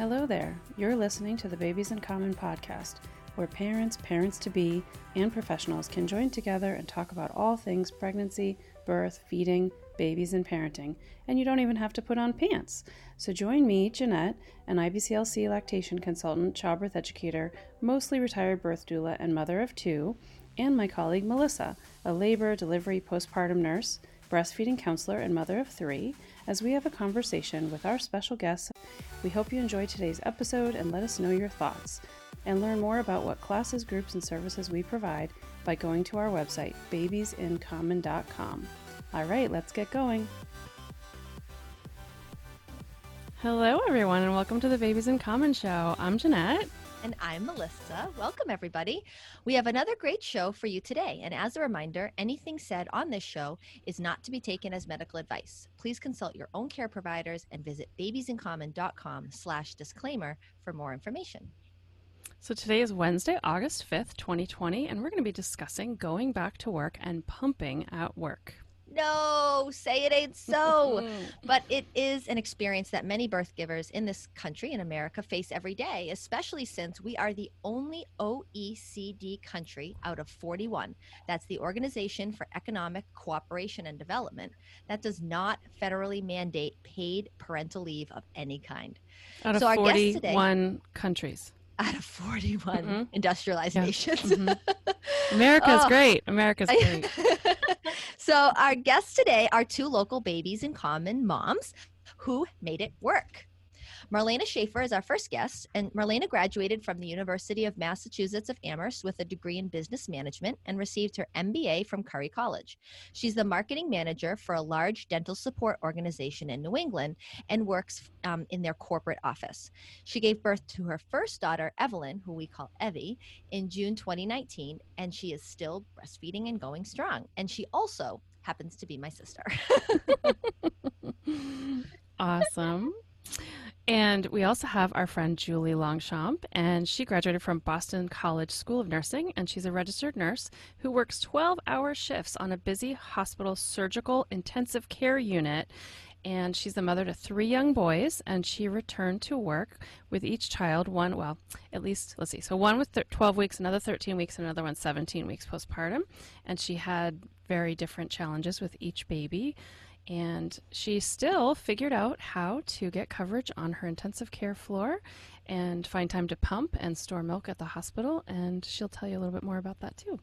Hello there. You're listening to the Babies in Common podcast, where parents, parents to be, and professionals can join together and talk about all things pregnancy, birth, feeding, babies, and parenting. And you don't even have to put on pants. So join me, Jeanette, an IBCLC lactation consultant, childbirth educator, mostly retired birth doula, and mother of two, and my colleague Melissa, a labor, delivery, postpartum nurse, breastfeeding counselor, and mother of three, as we have a conversation with our special guests. We hope you enjoy today's episode and let us know your thoughts. And learn more about what classes, groups, and services we provide by going to our website, babiesincommon.com. All right, let's get going. Hello, everyone, and welcome to the Babies in Common show. I'm Jeanette. And I'm Melissa. Welcome, everybody. We have another great show for you today. And as a reminder, anything said on this show is not to be taken as medical advice. Please consult your own care providers and visit babiesincommon.com slash disclaimer for more information. So today is Wednesday, August 5th, 2020, and we're going to be discussing going back to work and pumping at work no, say it ain't so. but it is an experience that many birth givers in this country, in America, face every day, especially since we are the only OECD country out of 41. That's the Organization for Economic Cooperation and Development that does not federally mandate paid parental leave of any kind. Out of so 41 today, countries out of 41 mm-hmm. industrialized yeah. nations. Mm-hmm. America's oh. great. America's great. so, our guests today are two local babies in common moms who made it work. Marlena Schaefer is our first guest, and Marlena graduated from the University of Massachusetts of Amherst with a degree in business management and received her MBA from Curry College. She's the marketing manager for a large dental support organization in New England and works um, in their corporate office. She gave birth to her first daughter, Evelyn, who we call Evie, in June 2019, and she is still breastfeeding and going strong. And she also happens to be my sister. awesome. And we also have our friend Julie Longchamp, and she graduated from Boston College School of Nursing, and she's a registered nurse who works 12 hour shifts on a busy hospital surgical intensive care unit. And she's the mother to three young boys, and she returned to work with each child, one, well, at least, let's see, so one with 12 weeks, another 13 weeks, and another one 17 weeks postpartum. And she had very different challenges with each baby. And she still figured out how to get coverage on her intensive care floor and find time to pump and store milk at the hospital. And she'll tell you a little bit more about that too.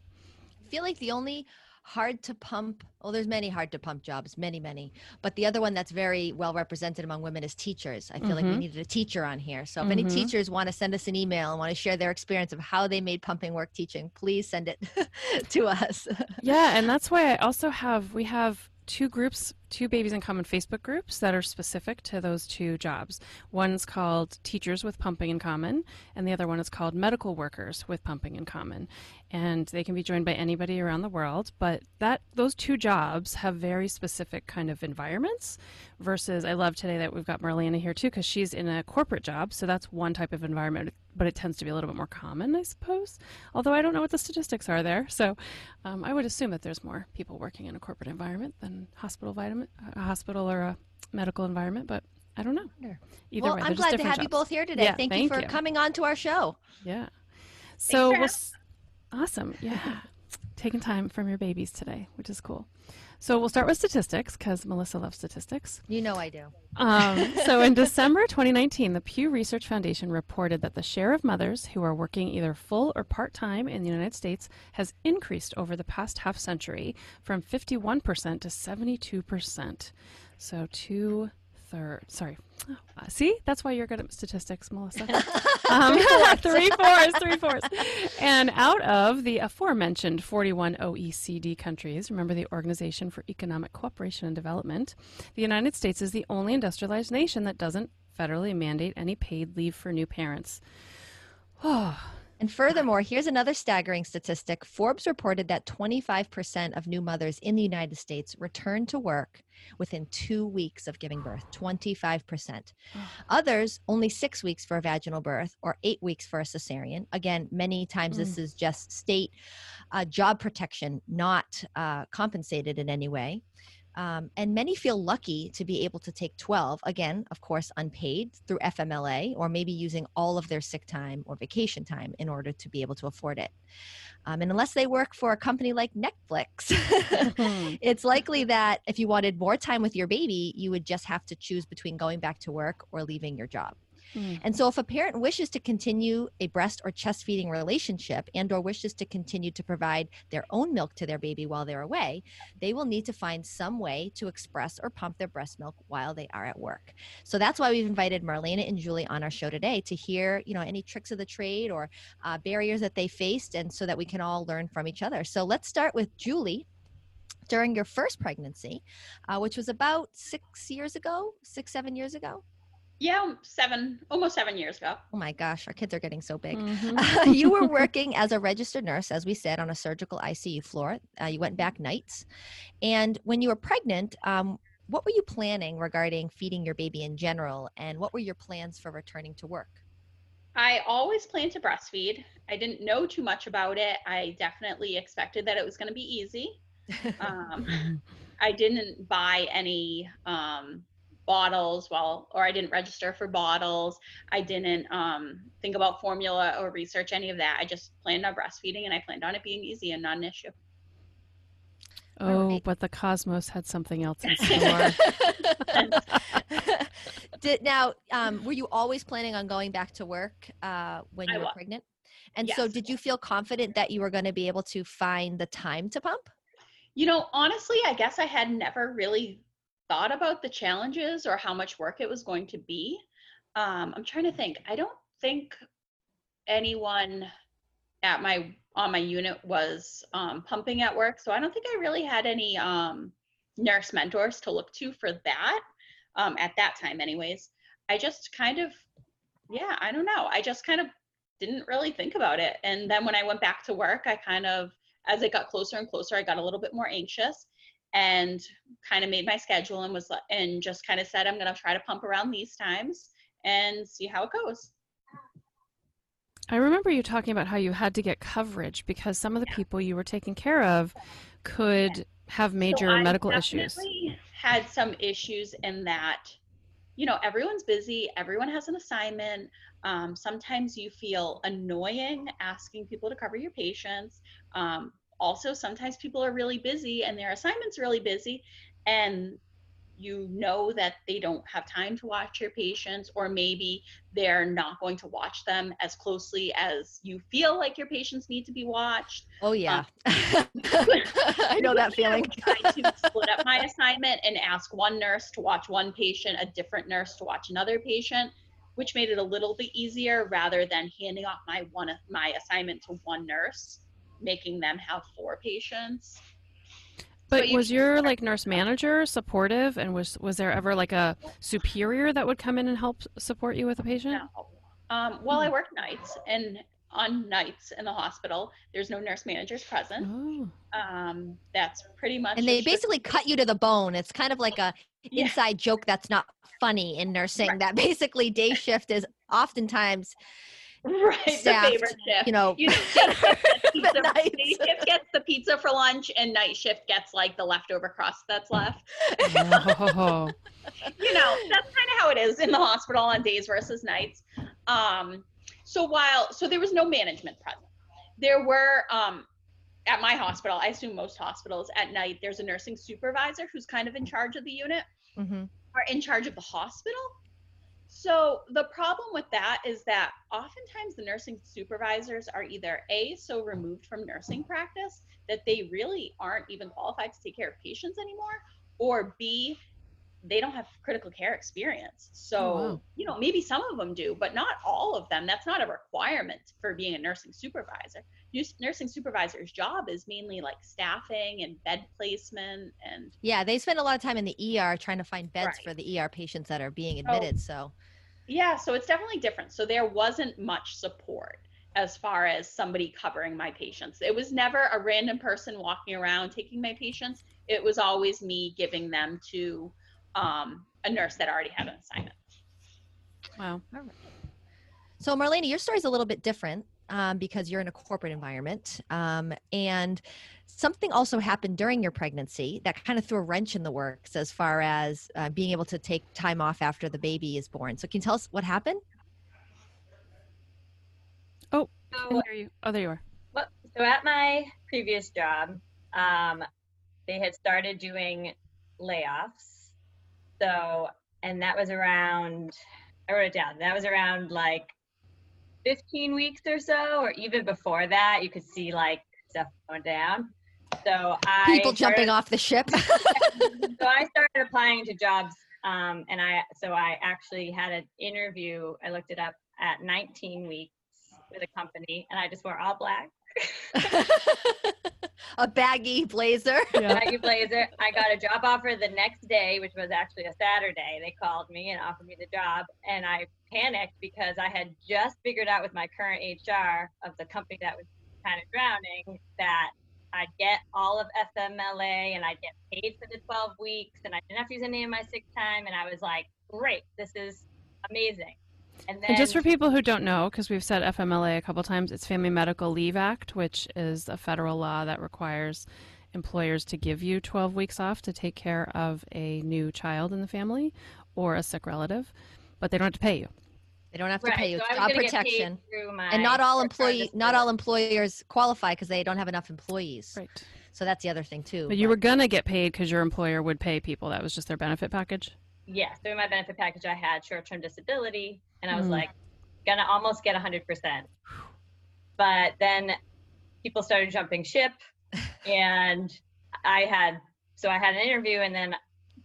I feel like the only hard to pump well there's many hard to pump jobs many many but the other one that's very well represented among women is teachers i feel mm-hmm. like we mm-hmm. needed a teacher on here so if mm-hmm. any teachers want to send us an email and want to share their experience of how they made pumping work teaching please send it to us yeah and that's why i also have we have two groups, two Babies in Common Facebook groups that are specific to those two jobs. One's called Teachers with Pumping in Common, and the other one is called Medical Workers with Pumping in Common. And they can be joined by anybody around the world, but that those two jobs have very specific kind of environments. Versus, I love today that we've got Marlena here too, because she's in a corporate job, so that's one type of environment but it tends to be a little bit more common, I suppose. Although I don't know what the statistics are there, so um, I would assume that there's more people working in a corporate environment than hospital vitamin, a hospital or a medical environment. But I don't know. Either well, way, I'm glad to have jobs. you both here today. Yeah, thank, thank you for you. coming on to our show. Yeah. So we'll, awesome. Yeah. Taking time from your babies today, which is cool. So we'll start with statistics because Melissa loves statistics. You know I do. Um, so in December 2019, the Pew Research Foundation reported that the share of mothers who are working either full or part time in the United States has increased over the past half century from 51% to 72%. So two third. Sorry. Uh, see, that's why you're good at statistics, Melissa. Um, three fours, three fours. And out of the aforementioned 41 OECD countries, remember the Organization for Economic Cooperation and Development, the United States is the only industrialized nation that doesn't federally mandate any paid leave for new parents. Oh, and furthermore, here's another staggering statistic. Forbes reported that 25% of new mothers in the United States return to work within two weeks of giving birth 25%. Others, only six weeks for a vaginal birth or eight weeks for a cesarean. Again, many times mm. this is just state uh, job protection, not uh, compensated in any way. Um, and many feel lucky to be able to take 12, again, of course, unpaid through FMLA, or maybe using all of their sick time or vacation time in order to be able to afford it. Um, and unless they work for a company like Netflix, it's likely that if you wanted more time with your baby, you would just have to choose between going back to work or leaving your job. Mm. And so if a parent wishes to continue a breast or chest feeding relationship and or wishes to continue to provide their own milk to their baby while they're away, they will need to find some way to express or pump their breast milk while they are at work. So that's why we've invited Marlena and Julie on our show today to hear, you know, any tricks of the trade or uh, barriers that they faced and so that we can all learn from each other. So let's start with Julie during your first pregnancy, uh, which was about six years ago, six, seven years ago. Yeah, um, seven, almost seven years ago. Oh my gosh, our kids are getting so big. Mm-hmm. Uh, you were working as a registered nurse, as we said, on a surgical ICU floor. Uh, you went back nights. And when you were pregnant, um, what were you planning regarding feeding your baby in general? And what were your plans for returning to work? I always planned to breastfeed. I didn't know too much about it. I definitely expected that it was going to be easy. Um, I didn't buy any um, bottles well or i didn't register for bottles i didn't um, think about formula or research any of that i just planned on breastfeeding and i planned on it being easy and not an issue oh right. but the cosmos had something else in store did now um, were you always planning on going back to work uh, when you I were was. pregnant and yes. so did you feel confident that you were going to be able to find the time to pump you know honestly i guess i had never really thought about the challenges or how much work it was going to be. Um, I'm trying to think. I don't think anyone at my on my unit was um, pumping at work, so I don't think I really had any um, nurse mentors to look to for that um, at that time. Anyways, I just kind of, yeah, I don't know. I just kind of didn't really think about it, and then when I went back to work, I kind of, as it got closer and closer, I got a little bit more anxious and kind of made my schedule and was and just kind of said I'm going to try to pump around these times and see how it goes. I remember you talking about how you had to get coverage because some of the yeah. people you were taking care of could have major so medical issues. Had some issues in that, you know, everyone's busy, everyone has an assignment. Um, sometimes you feel annoying asking people to cover your patients. Um, also sometimes people are really busy and their assignments really busy and you know that they don't have time to watch your patients or maybe they're not going to watch them as closely as you feel like your patients need to be watched. Oh yeah. Um, i know that feeling. trying to split up my assignment and ask one nurse to watch one patient a different nurse to watch another patient which made it a little bit easier rather than handing off my one my assignment to one nurse making them have four patients. But was your like nurse manager supportive and was was there ever like a superior that would come in and help support you with a patient? No. Um, well, I work nights and on nights in the hospital, there's no nurse managers present. Oh. Um, that's pretty much. And they basically cut you to the bone. It's kind of like a yeah. inside joke that's not funny in nursing. Right. That basically day shift is oftentimes right staffed, the favorite shift. you know, you know pizza, day shift gets the pizza for lunch and night shift gets like the leftover crust that's left. Oh. you know that's kind of how it is in the hospital on days versus nights. Um so while so there was no management present. There were um at my hospital i assume most hospitals at night there's a nursing supervisor who's kind of in charge of the unit. Mm-hmm. or in charge of the hospital so the problem with that is that oftentimes the nursing supervisors are either A, so removed from nursing practice that they really aren't even qualified to take care of patients anymore, or B, they don't have critical care experience. So, oh, wow. you know, maybe some of them do, but not all of them. That's not a requirement for being a nursing supervisor. Nursing supervisor's job is mainly like staffing and bed placement and Yeah, they spend a lot of time in the ER trying to find beds right. for the ER patients that are being admitted, so, so yeah, so it's definitely different. So there wasn't much support as far as somebody covering my patients. It was never a random person walking around taking my patients. It was always me giving them to um, a nurse that already had an assignment. Wow. All right. So Marlena, your story is a little bit different. Um, because you're in a corporate environment. Um, and something also happened during your pregnancy that kind of threw a wrench in the works as far as uh, being able to take time off after the baby is born. So, can you tell us what happened? Oh, so, you. oh, there you are. Well, so at my previous job, um, they had started doing layoffs. So, and that was around, I wrote it down, that was around like 15 weeks or so, or even before that, you could see like stuff going down. So I people started, jumping off the ship. so I started applying to jobs, um, and I so I actually had an interview. I looked it up at 19 weeks with a company, and I just wore all black. a baggy blazer. Yeah. Baggy blazer. I got a job offer the next day, which was actually a Saturday. They called me and offered me the job, and I panicked because I had just figured out with my current HR of the company that was kind of drowning that I'd get all of FMLA and I'd get paid for the 12 weeks, and I didn't have to use any of my sick time, and I was like, great, this is amazing. And, then, and just for people who don't know, because we've said FMLA a couple times, it's Family Medical Leave Act, which is a federal law that requires employers to give you 12 weeks off to take care of a new child in the family or a sick relative, but they don't have to pay you. They don't have to right. pay you. So job protection. And not all employee not all employers qualify because they don't have enough employees. Right. So that's the other thing too. But, but you were gonna get paid because your employer would pay people. That was just their benefit package. Yeah. So in my benefit package, I had short-term disability, and I was mm. like, gonna almost get 100%. But then people started jumping ship, and I had so I had an interview, and then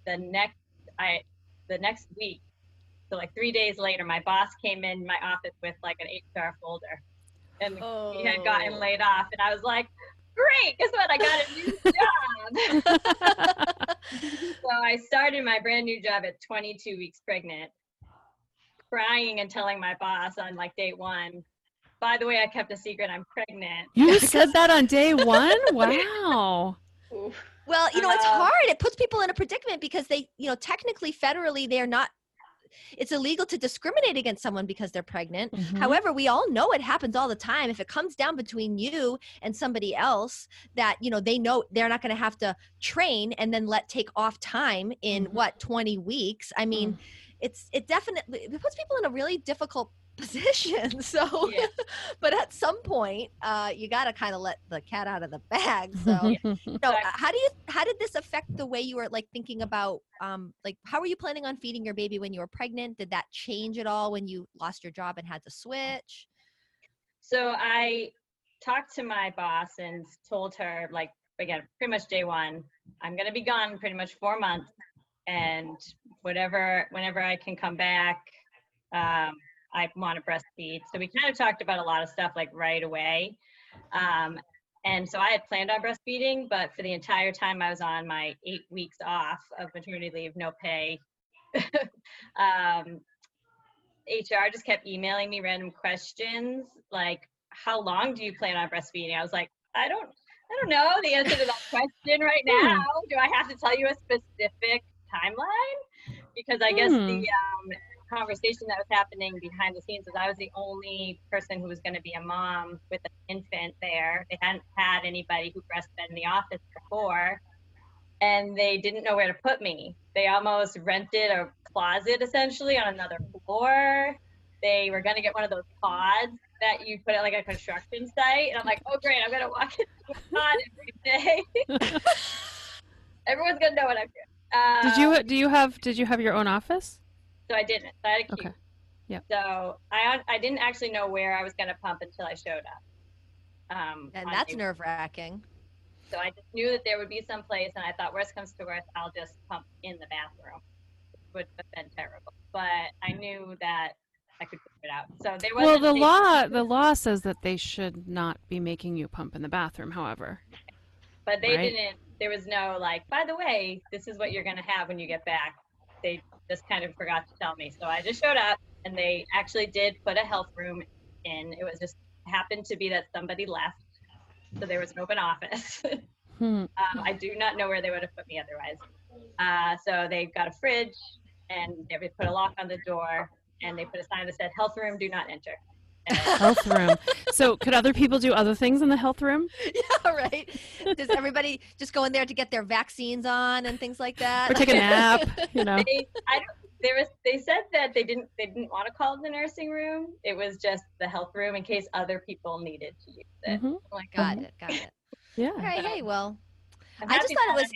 the next I the next week, so like three days later, my boss came in my office with like an HR folder, and oh. he had gotten laid oh. off, and I was like, great guess what? I got a new job. So i started my brand new job at 22 weeks pregnant crying and telling my boss on like day one by the way i kept a secret i'm pregnant. You said that on day one? Wow. Well you know it's hard. It puts people in a predicament because they you know technically federally they're not it's illegal to discriminate against someone because they're pregnant. Mm-hmm. However, we all know it happens all the time. If it comes down between you and somebody else that, you know, they know they're not going to have to train and then let take off time in mm-hmm. what 20 weeks. I mean, mm. it's it definitely it puts people in a really difficult position. So, yeah. but at some point, uh, you got to kind of let the cat out of the bag. So, so how do you, how did this affect the way you were like thinking about, um, like, how were you planning on feeding your baby when you were pregnant? Did that change at all when you lost your job and had to switch? So I talked to my boss and told her, like, again, pretty much day one, I'm going to be gone pretty much four months. And whatever, whenever I can come back, um, I want to breastfeed. So we kind of talked about a lot of stuff like right away. Um, and so I had planned on breastfeeding, but for the entire time I was on my eight weeks off of maternity leave, no pay. um, HR just kept emailing me random questions like, "How long do you plan on breastfeeding?" I was like, "I don't, I don't know the answer to that question right hmm. now. Do I have to tell you a specific timeline?" Because I guess the hmm. um, conversation that was happening behind the scenes was I was the only person who was going to be a mom with an infant there. They hadn't had anybody who breastfed in the office before, and they didn't know where to put me. They almost rented a closet essentially on another floor. They were going to get one of those pods that you put at like a construction site, and I'm like, oh great, I'm going to walk into a pod every day. Everyone's going to know what I'm doing. Um, did you do you have did you have your own office? So I didn't. So I had a cube. Okay. Yeah. So I I didn't actually know where I was going to pump until I showed up. Um, and that's nerve wracking. So I just knew that there would be some place, and I thought, worst comes to worst, I'll just pump in the bathroom. It would have been terrible, but I knew that I could figure it out. So they well, the law the law says that they should not be making you pump in the bathroom. However, but they right? didn't. There was no like, by the way, this is what you're going to have when you get back. They just kind of forgot to tell me. So I just showed up and they actually did put a health room in. It was just happened to be that somebody left. So there was an open office. hmm. um, I do not know where they would have put me otherwise. Uh, so they got a fridge and they put a lock on the door and they put a sign that said health room do not enter health room. So, could other people do other things in the health room? Yeah, right. Does everybody just go in there to get their vaccines on and things like that? Or take a nap, you know? They, I don't, there was, they said that they didn't, they didn't want to call it the nursing room. It was just the health room in case other people needed to use it. Mhm. Like, got it, got it. Yeah. All right, hey, well, I'm I just thought it that was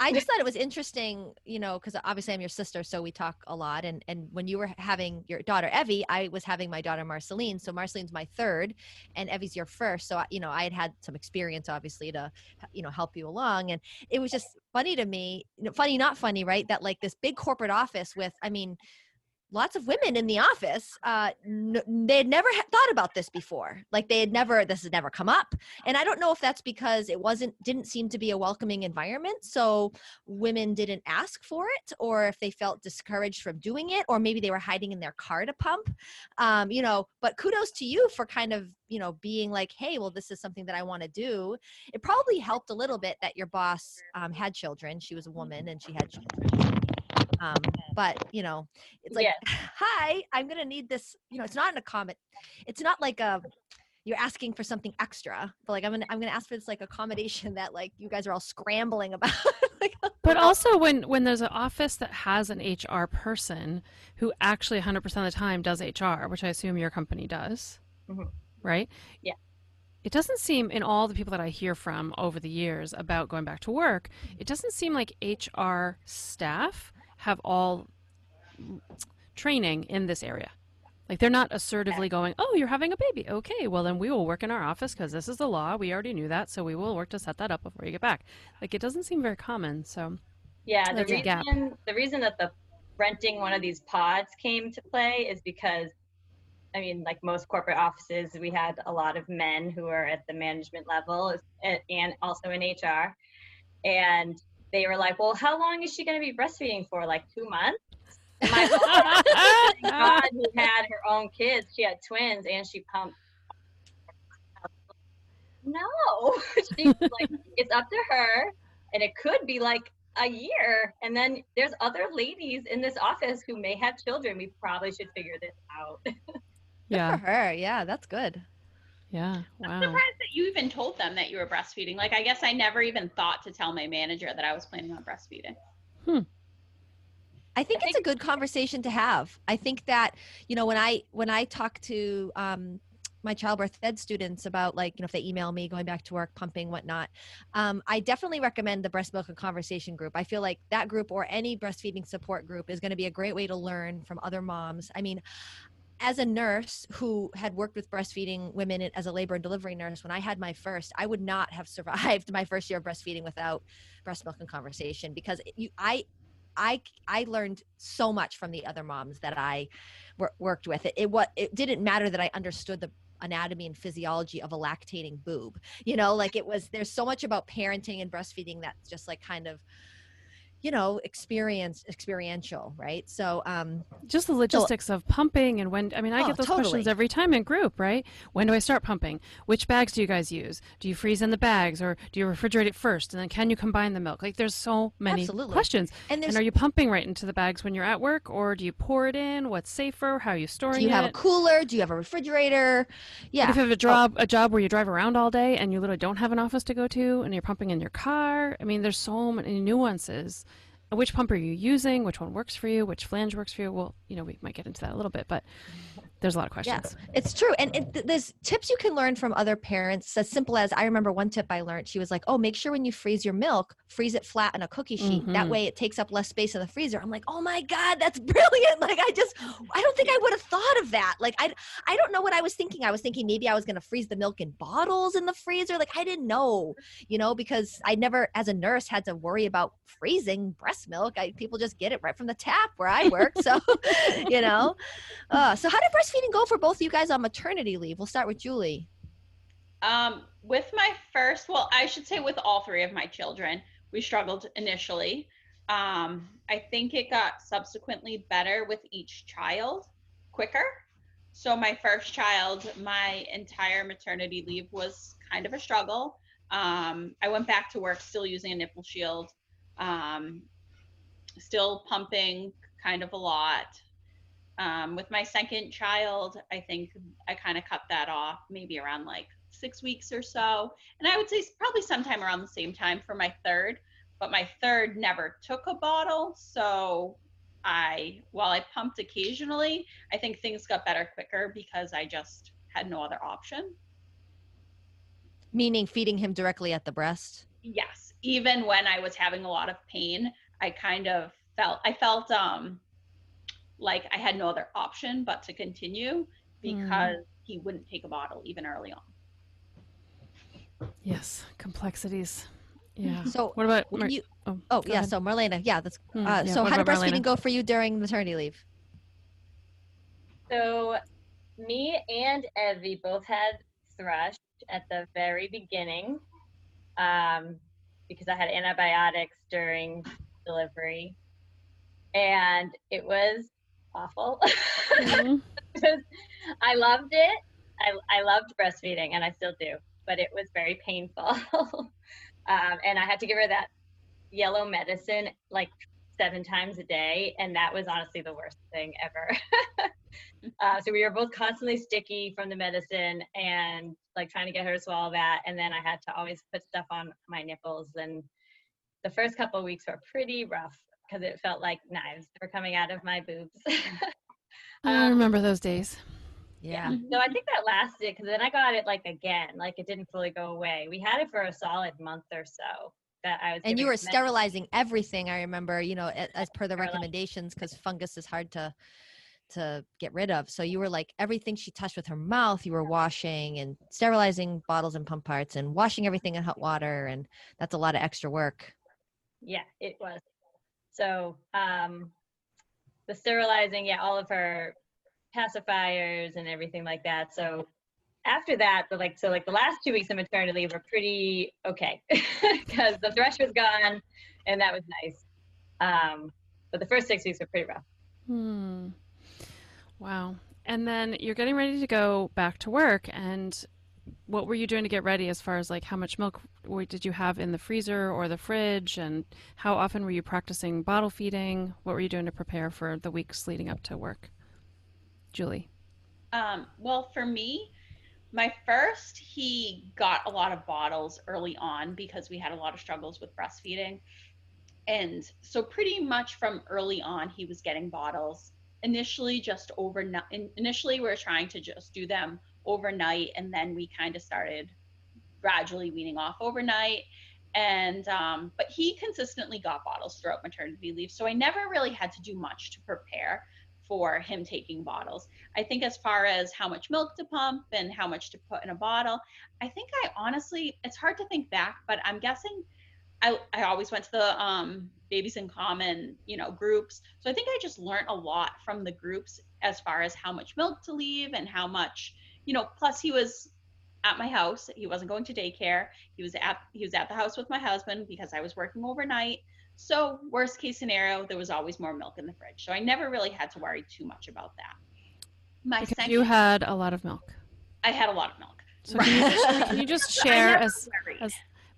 I just thought it was interesting, you know, because obviously I'm your sister, so we talk a lot. And and when you were having your daughter Evie, I was having my daughter Marceline. So Marceline's my third, and Evie's your first. So I- you know, I had had some experience, obviously, to you know help you along. And it was just funny to me, funny not funny, right? That like this big corporate office with, I mean, lots of women in the office uh n- they had never ha- thought about this before. Like they had never this had never come up. And i don't know if that's because it wasn't didn't seem to be a welcoming environment so women didn't ask for it or if they felt discouraged from doing it or maybe they were hiding in their car to pump. Um you know but kudos to you for kind of you know being like hey well this is something that i want to do. It probably helped a little bit that your boss um, had children. She was a woman and she had children um, but you know it's like hi i'm gonna need this you know it's not an accommodate it's not like a you're asking for something extra but like i'm gonna i'm gonna ask for this like accommodation that like you guys are all scrambling about like, But also, when when there's an office that has an HR person who actually 100% of the time does HR, which I assume your company does, Mhm. right? Yeah. It doesn't seem, in all the people that I hear from over the years about going back to work, it doesn't seem like HR staff have all training in this area. Like they're not assertively going, "Oh, you're having a baby. Okay, well then we will work in our office because this is the law. We already knew that, so we will work to set that up before you get back." Like it doesn't seem very common. So Yeah, the reason the reason that the renting one of these pods came to play is because I mean, like most corporate offices, we had a lot of men who are at the management level and- and also in HR. And they were like, "Well, how long is she going to be breastfeeding for? Like 2 months?" My boss, thank oh God, who had her own kids, she had twins and she pumped. No. She was like it's up to her and it could be like a year. And then there's other ladies in this office who may have children. We probably should figure this out. Yeah, for her. Yeah that's good yeah, I'm surprised that you even told them that you were breastfeeding. Like, I guess I never even thought to tell my manager that I was planning on breastfeeding. Hmm. I think it's a good conversation to have. I think that you know when I when I talk to um, my childbirth ed students about like you know if they email me going back to work, pumping, whatnot, um, I definitely recommend the breast milk and conversation group. I feel like that group or any breastfeeding support group is going to be a great way to learn from other moms. I mean. As a nurse who had worked with breastfeeding women as a labor and delivery nurse, when I had my first, I would not have survived my first year of breastfeeding without breast milk and conversation because you, I I I learned so much from the other moms that I wor- worked with. It it what it didn't matter that I understood the anatomy and physiology of a lactating boob. You know, like it was there's so much about parenting and breastfeeding that's just like kind of you know experience experiential right so um Just the logistics of pumping and when. I mean, I Oh, get those totally. questions every time in group, right? When do I start pumping? Which bags do you guys use? Do you freeze in the bags or do you refrigerate it first? And then can you combine the milk? Like, there's so many Absolutely. questions. and And are you pumping right into the bags when you're at work, or do you pour it in? What's safer? How are you storing it? do you have a cooler do you have a refrigerator yeah What if you have a job a job where you drive around all day and you literally don't have an office to go to and you're pumping in your car? I mean, there's so many nuances. Which pump are you using? Which one works for you? Which flange works for you? Well, you know, we might get into that a little bit, but there's a lot of questions. It's true. And it, there's tips you can learn from other parents. As simple as I remember one tip I learned. She was like, Oh, make sure when you freeze your milk, freeze it flat on a cookie sheet. That Mhm. way it takes up less space in the freezer. I'm like, Oh my God, that's brilliant. Like, I just, I don't think I would have thought of that. Like, I, I don't know what I was thinking. I was thinking maybe I was going to freeze the milk in bottles in the freezer. Like, I didn't know, you know, because I never, as a nurse, had to worry about freezing breast milk. I, people just get it right from the tap where I work. So, you know, uh, so how did breastfeeding go for both of you guys on maternity leave? We'll start with Julie. Um, with my first, well, I should say with all three of my children, we struggled initially. Um, I think it got subsequently better with each child quicker. So my first child, my entire maternity leave was kind of a struggle. Um, I went back to work still using a nipple shield, um, still pumping kind of a lot. Um, with my second child, I think I kind of cut that off maybe around like six weeks or so. And I would say probably sometime around the same time for my third. But my third never took a bottle. So I, while I pumped occasionally, I think things got better quicker because I just had no other option. Meaning feeding him directly at the breast? Yes. Even when I was having a lot of pain, I kind of felt, I felt, um, like I had no other option but to continue because mm. he wouldn't take a bottle even early on. Yes, complexities. Yeah. So what about Mar- you? Oh, oh yeah. Ahead. So Marlena, yeah. That's mm, uh, yeah. so. What how did breastfeeding Marlena? go for you during maternity leave? So, me and Evie both had thrush at the very beginning, um, because I had antibiotics during delivery, and it was awful. Mm-hmm. I loved it. I, I loved breastfeeding and I still do, but it was very painful. um, and I had to give her that yellow medicine like seven times a day. And that was honestly the worst thing ever. uh, so we were both constantly sticky from the medicine and like trying to get her to swallow that. And then I had to always put stuff on my nipples. And the first couple weeks were pretty rough because it felt like knives were coming out of my boobs. um, I remember those days. Yeah. So I think that lasted because then I got it like again, like it didn't fully go away. We had it for a solid month or so. That I was and you were sterilizing everything. I remember, you know, as per the recommendations, because fungus is hard to to get rid of. So you were like everything she touched with her mouth, you were washing and sterilizing bottles and pump parts and washing everything in hot water, and that's a lot of extra work. Yeah, it was. So um, the sterilizing, yeah, all of her pacifiers and everything like that. So after that, the like so like the last two weeks of maternity leave were pretty okay because the thrush was gone, and that was nice. Um, but the first six weeks were pretty rough. Hmm. Wow. And then you're getting ready to go back to work, and what were you doing to get ready as far as like how much milk did you have in the freezer or the fridge? And how often were you practicing bottle feeding? What were you doing to prepare for the weeks leading up to work? Julie. Um, well for me my first he got a lot of bottles early on because we had a lot of struggles with breastfeeding. And so pretty much from early on he was getting bottles. Initially just over initially we are trying to just do them overnight and then we kind of started gradually weaning off overnight. And um, but he consistently got bottles throughout maternity leave so i never really had to do much to prepare for him taking bottles. I think as far as how much milk to pump and how much to put in a bottle i think i honestly it's hard to think back but i'm guessing i, I always went to the um, babies in common you know groups. So i think i just learned a lot from the groups as far as how much milk to leave and how much you know, plus he was at my house. He wasn't going to daycare. He was at he was at the house with my husband because I was working overnight. So worst case scenario, there was always more milk in the fridge. So I never really had to worry too much about that. My because second, you had a lot of milk. I had a lot of milk. So can, you just, can you just share as, as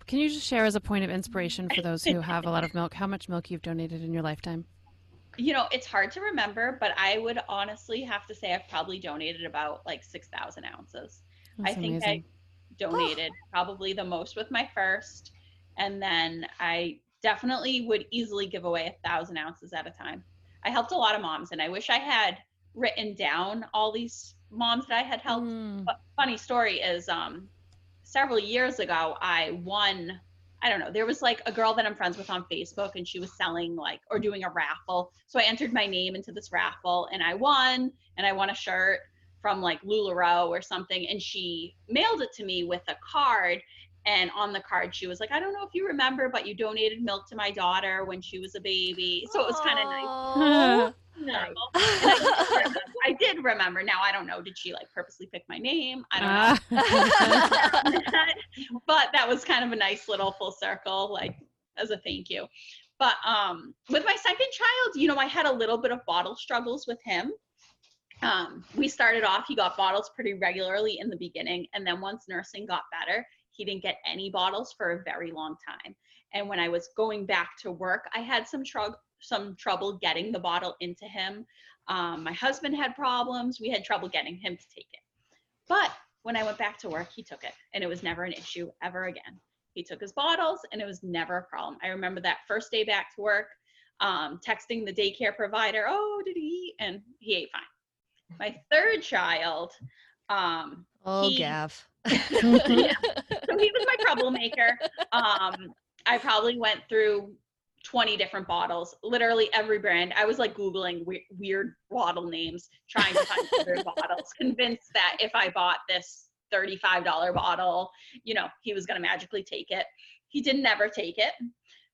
can you just share as a point of inspiration for those who have a lot of milk how much milk you've donated in your lifetime? You know, it's hard to remember, but I would honestly have to say I've probably donated about like 6,000 ounces. That's I think amazing. I donated probably the most with my first. And then I definitely would easily give away a thousand ounces at a time. I helped a lot of moms, and I wish I had written down all these moms that I had helped. Mm. But funny story is, um, several years ago, I won I don't know. There was like a girl that I'm friends with on Facebook and she was selling like or doing a raffle. So I entered my name into this raffle and I won and I won a shirt from like LuLaRoe or something and she mailed it to me with a card and on the card she was like, I don't know if you remember, but you donated milk to my daughter when she was a baby. So it was kind of nice. No. I, I, did remember. Now I don't know. Did she like purposely pick my name? I don't know. Uh. but that was kind of a nice little full circle, like as a thank you. But um, with my second child, you know, I had a little bit of bottle struggles with him. Um, we started off, he got bottles pretty regularly in the beginning. And then once nursing got better, he didn't get any bottles for a very long time. And when I was going back to work, I had some trouble some trouble getting the bottle into him. Um, my husband had problems. We had trouble getting him to take it. But when I went back to work, he took it and it was never an issue ever again. He took his bottles and it was never a problem. I remember that first day back to work, um, texting the daycare provider, oh, did he eat? And he ate fine. My third child, um, Oh, he- Gav. yeah. so he was my troublemaker. Um, I probably went through 20 different bottles, literally every brand. I was like Googling we- weird bottle names, trying to find other bottles, convinced that if I bought this $35 bottle, you know, he was going to magically take it. He didn't ever take it.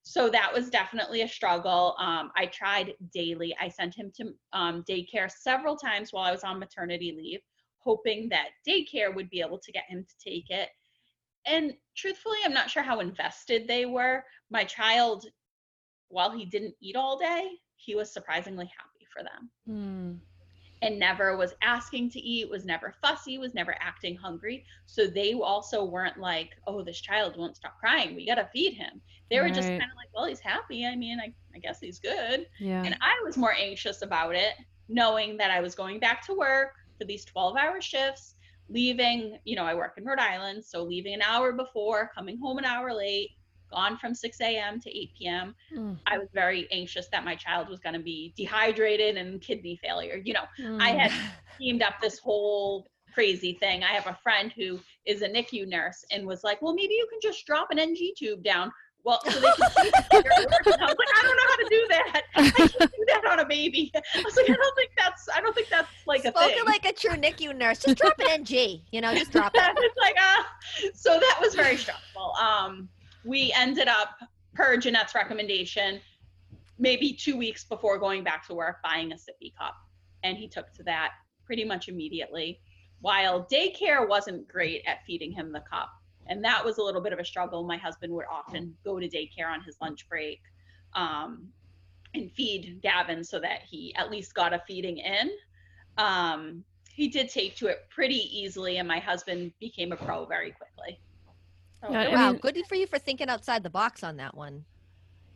So that was definitely a struggle. Um, I tried daily. I sent him to um, daycare several times while I was on maternity leave, hoping that daycare would be able to get him to take it. And truthfully, I'm not sure how invested they were. My child, while he didn't eat all day, he was surprisingly happy for them Hmm. and never was asking to eat, was never fussy, was never acting hungry. So they also weren't like, oh, this child won't stop crying. We got to feed him. They were just kind of like, well, he's happy. I mean, I, I guess he's good. Yeah. And I was more anxious about it, knowing that I was going back to work for these 12 hour shifts, leaving, you know, I work in Rhode Island. So leaving an hour before, coming home an hour late, gone from 6 a.m. to 8 p.m. Mm. I was very anxious that my child was going to be dehydrated and kidney failure. You know, I Mm. had teamed up this whole crazy thing. I have a friend who is a NICU nurse and was like, well, maybe you can just drop an NG tube down. Well, so they can see the figure it works. And I was like, I don't know how to do that. I can't do that on a baby. I was like, I don't think that's, I don't think that's like a Spoken thing. like a true NICU nurse. Just drop an NG. You know, just drop it. it's like, ah. So that was very stressful. Um, we ended up, per Jeanette's recommendation, maybe two weeks before going back to work, buying a sippy cup. And he took to that pretty much immediately. While daycare wasn't great at feeding him the cup, and that was a little bit of a struggle. My husband would often go to daycare on his lunch break um, and feed Gavin so that he at least got a feeding in. Um, he did take to it pretty easily, and my husband became a pro very quickly. So Yeah, it I Wow, mean- good for you for thinking outside the box on that one.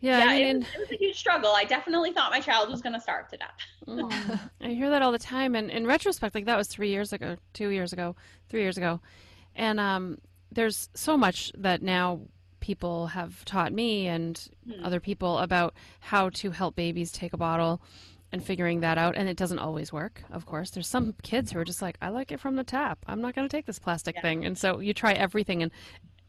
yeah. yeah, I it, was, it was a huge struggle. I definitely thought my child was going to starve to death. I hear that all the time, and in retrospect, like that was three years ago, two years ago, three years ago, and um, there's so much that now people have taught me and Hmm. other people about how to help babies take a bottle and figuring that out and it doesn't always work of course there's some kids who are just like i like it from the tap i'm not going to take this plastic Yeah. thing and so you try everything and,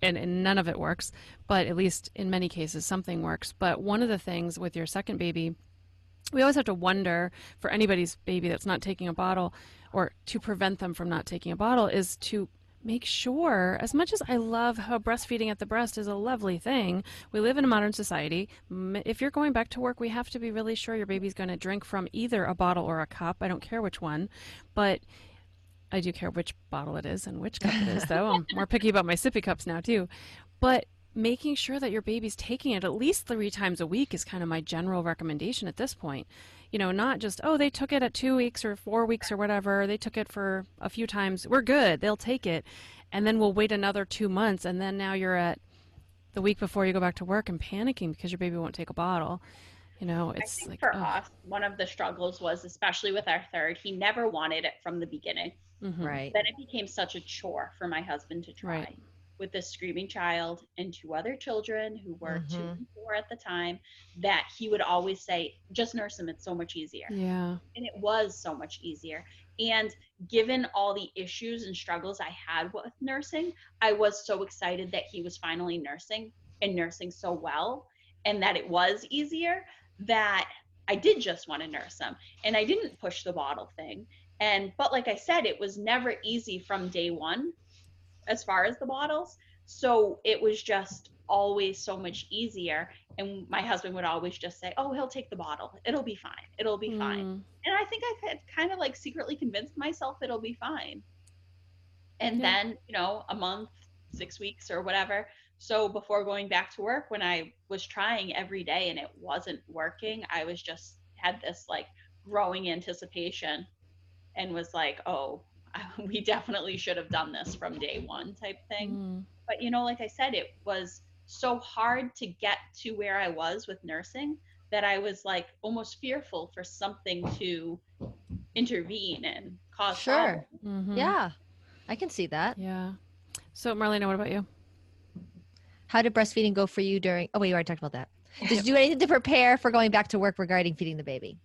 and and none of it works but at least in many cases something works. But one of the things with your second baby we always have to wonder for anybody's baby that's not taking a bottle or to prevent them from not taking a bottle is to make sure as much as i love how breastfeeding at the breast is a lovely thing we live in a modern society. If you're going back to work we have to be really sure your baby's going to drink from either a bottle or a cup. I don't care which one. But i do care which bottle it is and which cup it is though i'm more picky about my sippy cups now too but making sure that your baby's taking it at least three times a week is kind of my general recommendation at this point. You know, not just, oh, they took it at two weeks or four weeks or whatever. They took it for a few times. We're good. They'll take it. And then we'll wait another two months. And then now you're at the week before you go back to work and panicking because your baby won't take a bottle. You know, I it's think like, for ugh. us, one of the struggles was, especially with our third, he never wanted it from the beginning. Mhm. Right. Then it became such a chore for my husband to try. Right. With this screaming child and two other children who were two Mhm. and four at the time, that he would always say, just nurse him, it's so much easier. Yeah. and it was so much easier. And given all the issues and struggles I had with nursing, I was so excited that he was finally nursing and nursing so well, and that it was easier that I did just want to nurse him. And I didn't push the bottle thing. And, but like I said, it was never easy from day one as far as the bottles. So it was just always so much easier. And my husband would always just say, Oh, he'll take the bottle. It'll be fine. It'll be fine Mm. and I think I had kind of like secretly convinced myself it'll be fine. And Yeah. then, you know, a month, six weeks, or whatever. So before going back to work, when I was trying every day and it wasn't working, I was just had this like growing anticipation and was like, oh, we definitely should have done this from day one type thing Mm. but you know like i said it was so hard to get to where i was with nursing that i was like almost fearful for something to intervene and cause Sure. problems. Mhm. Yeah, I can see that. Yeah. So Marlena, what about you? How did breastfeeding go for you during? Oh, wait, you already talked about that. Did you do anything to prepare for going back to work regarding feeding the baby?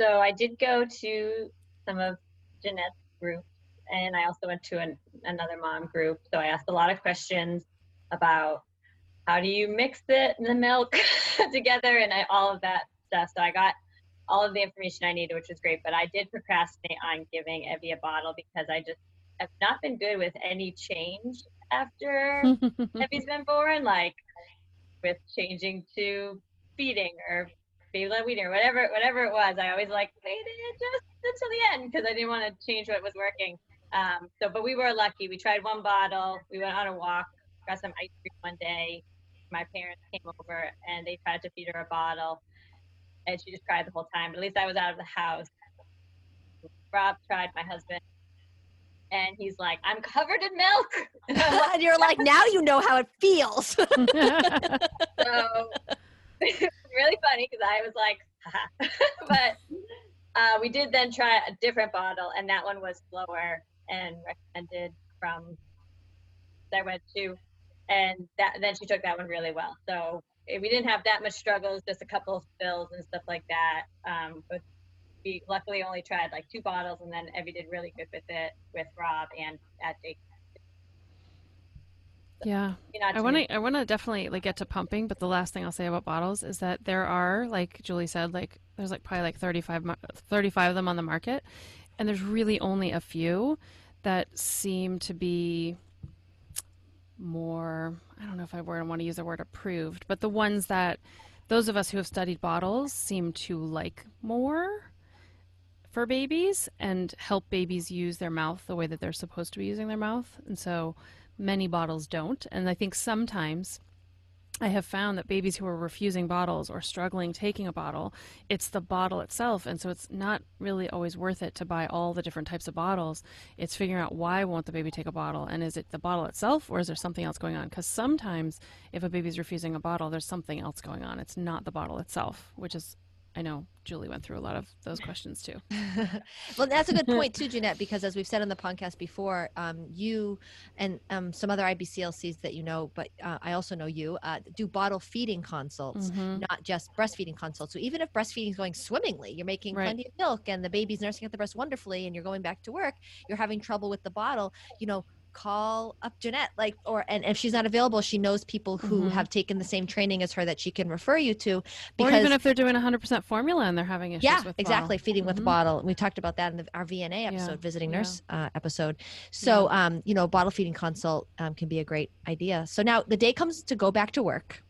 So I did go to some of Jeanette's groups, and I also went to an, another mom group. So I asked a lot of questions about how do you mix the, the milk together and I, all of that stuff. So I got all of the information I needed, which was great. But I did procrastinate on giving Evie a bottle because I just have not been good with any change after Evie's been born, like with changing to feeding or baby led weaning or whatever whatever it was. I always like waited just until the end because I didn't want to change what was working. Um, so, but we were lucky. We tried one bottle. We went on a walk, got some ice cream one day. My parents came over and they tried to feed her a bottle, and she just cried the whole time. But at least I was out of the house. Rob tried, my husband, and he's like, "I'm covered in milk." And like, and you're like, now you know how it feels. so really funny because I was like, Haha. but uh, we did then try a different bottle, and that one was slower and recommended from I went to, and that then she took that one really well. So eh, we didn't have that much struggles, just a couple of spills and stuff like that. Um, but we luckily only tried like two bottles, and then Evie did really good with it with Rob and at Jake. yeah. I want to I want to definitely like get to pumping, but the last thing I'll say about bottles is that there are like Julie said like there's like probably like 35 35 of them on the market and there's really only a few that seem to be more I don't know if I word- want to use the word approved, but the ones that those of us who have studied bottles seem to like more for babies and help babies use their mouth the way that they're supposed to be using their mouth. And so many bottles don't. And I think sometimes I have found that babies who are refusing bottles or struggling taking a bottle, it's the bottle itself. And so it's not really always worth it to buy all the different types of bottles. It's figuring out why won't the baby take a bottle and is it the bottle itself or is there something else going on? Because sometimes if a baby's refusing a bottle, there's something else going on. It's not the bottle itself, which is, I know Julie went through a lot of those questions too. well, that's a good point too, Jeanette, because as we've said on the podcast before, um, you and um, some other IBCLCs that you know, but uh, I also know you, uh, do bottle feeding consults, Mhm. not just breastfeeding consults. So even if breastfeeding is going swimmingly, you're making Right. plenty of milk and the baby's nursing at the breast wonderfully and you're going back to work, you're having trouble with the bottle, you know, call up Jeanette like or and if she's not available she knows people who Mhm. have taken the same training as her that she can refer you to Or even if they're doing 100% formula and they're having issues yeah with bottle. exactly feeding with Mhm. bottle we talked about that in the, our vna Yeah, episode visiting yeah. nurse uh, episode so um you know bottle feeding consult um, can be a great idea so now the day comes to go back to work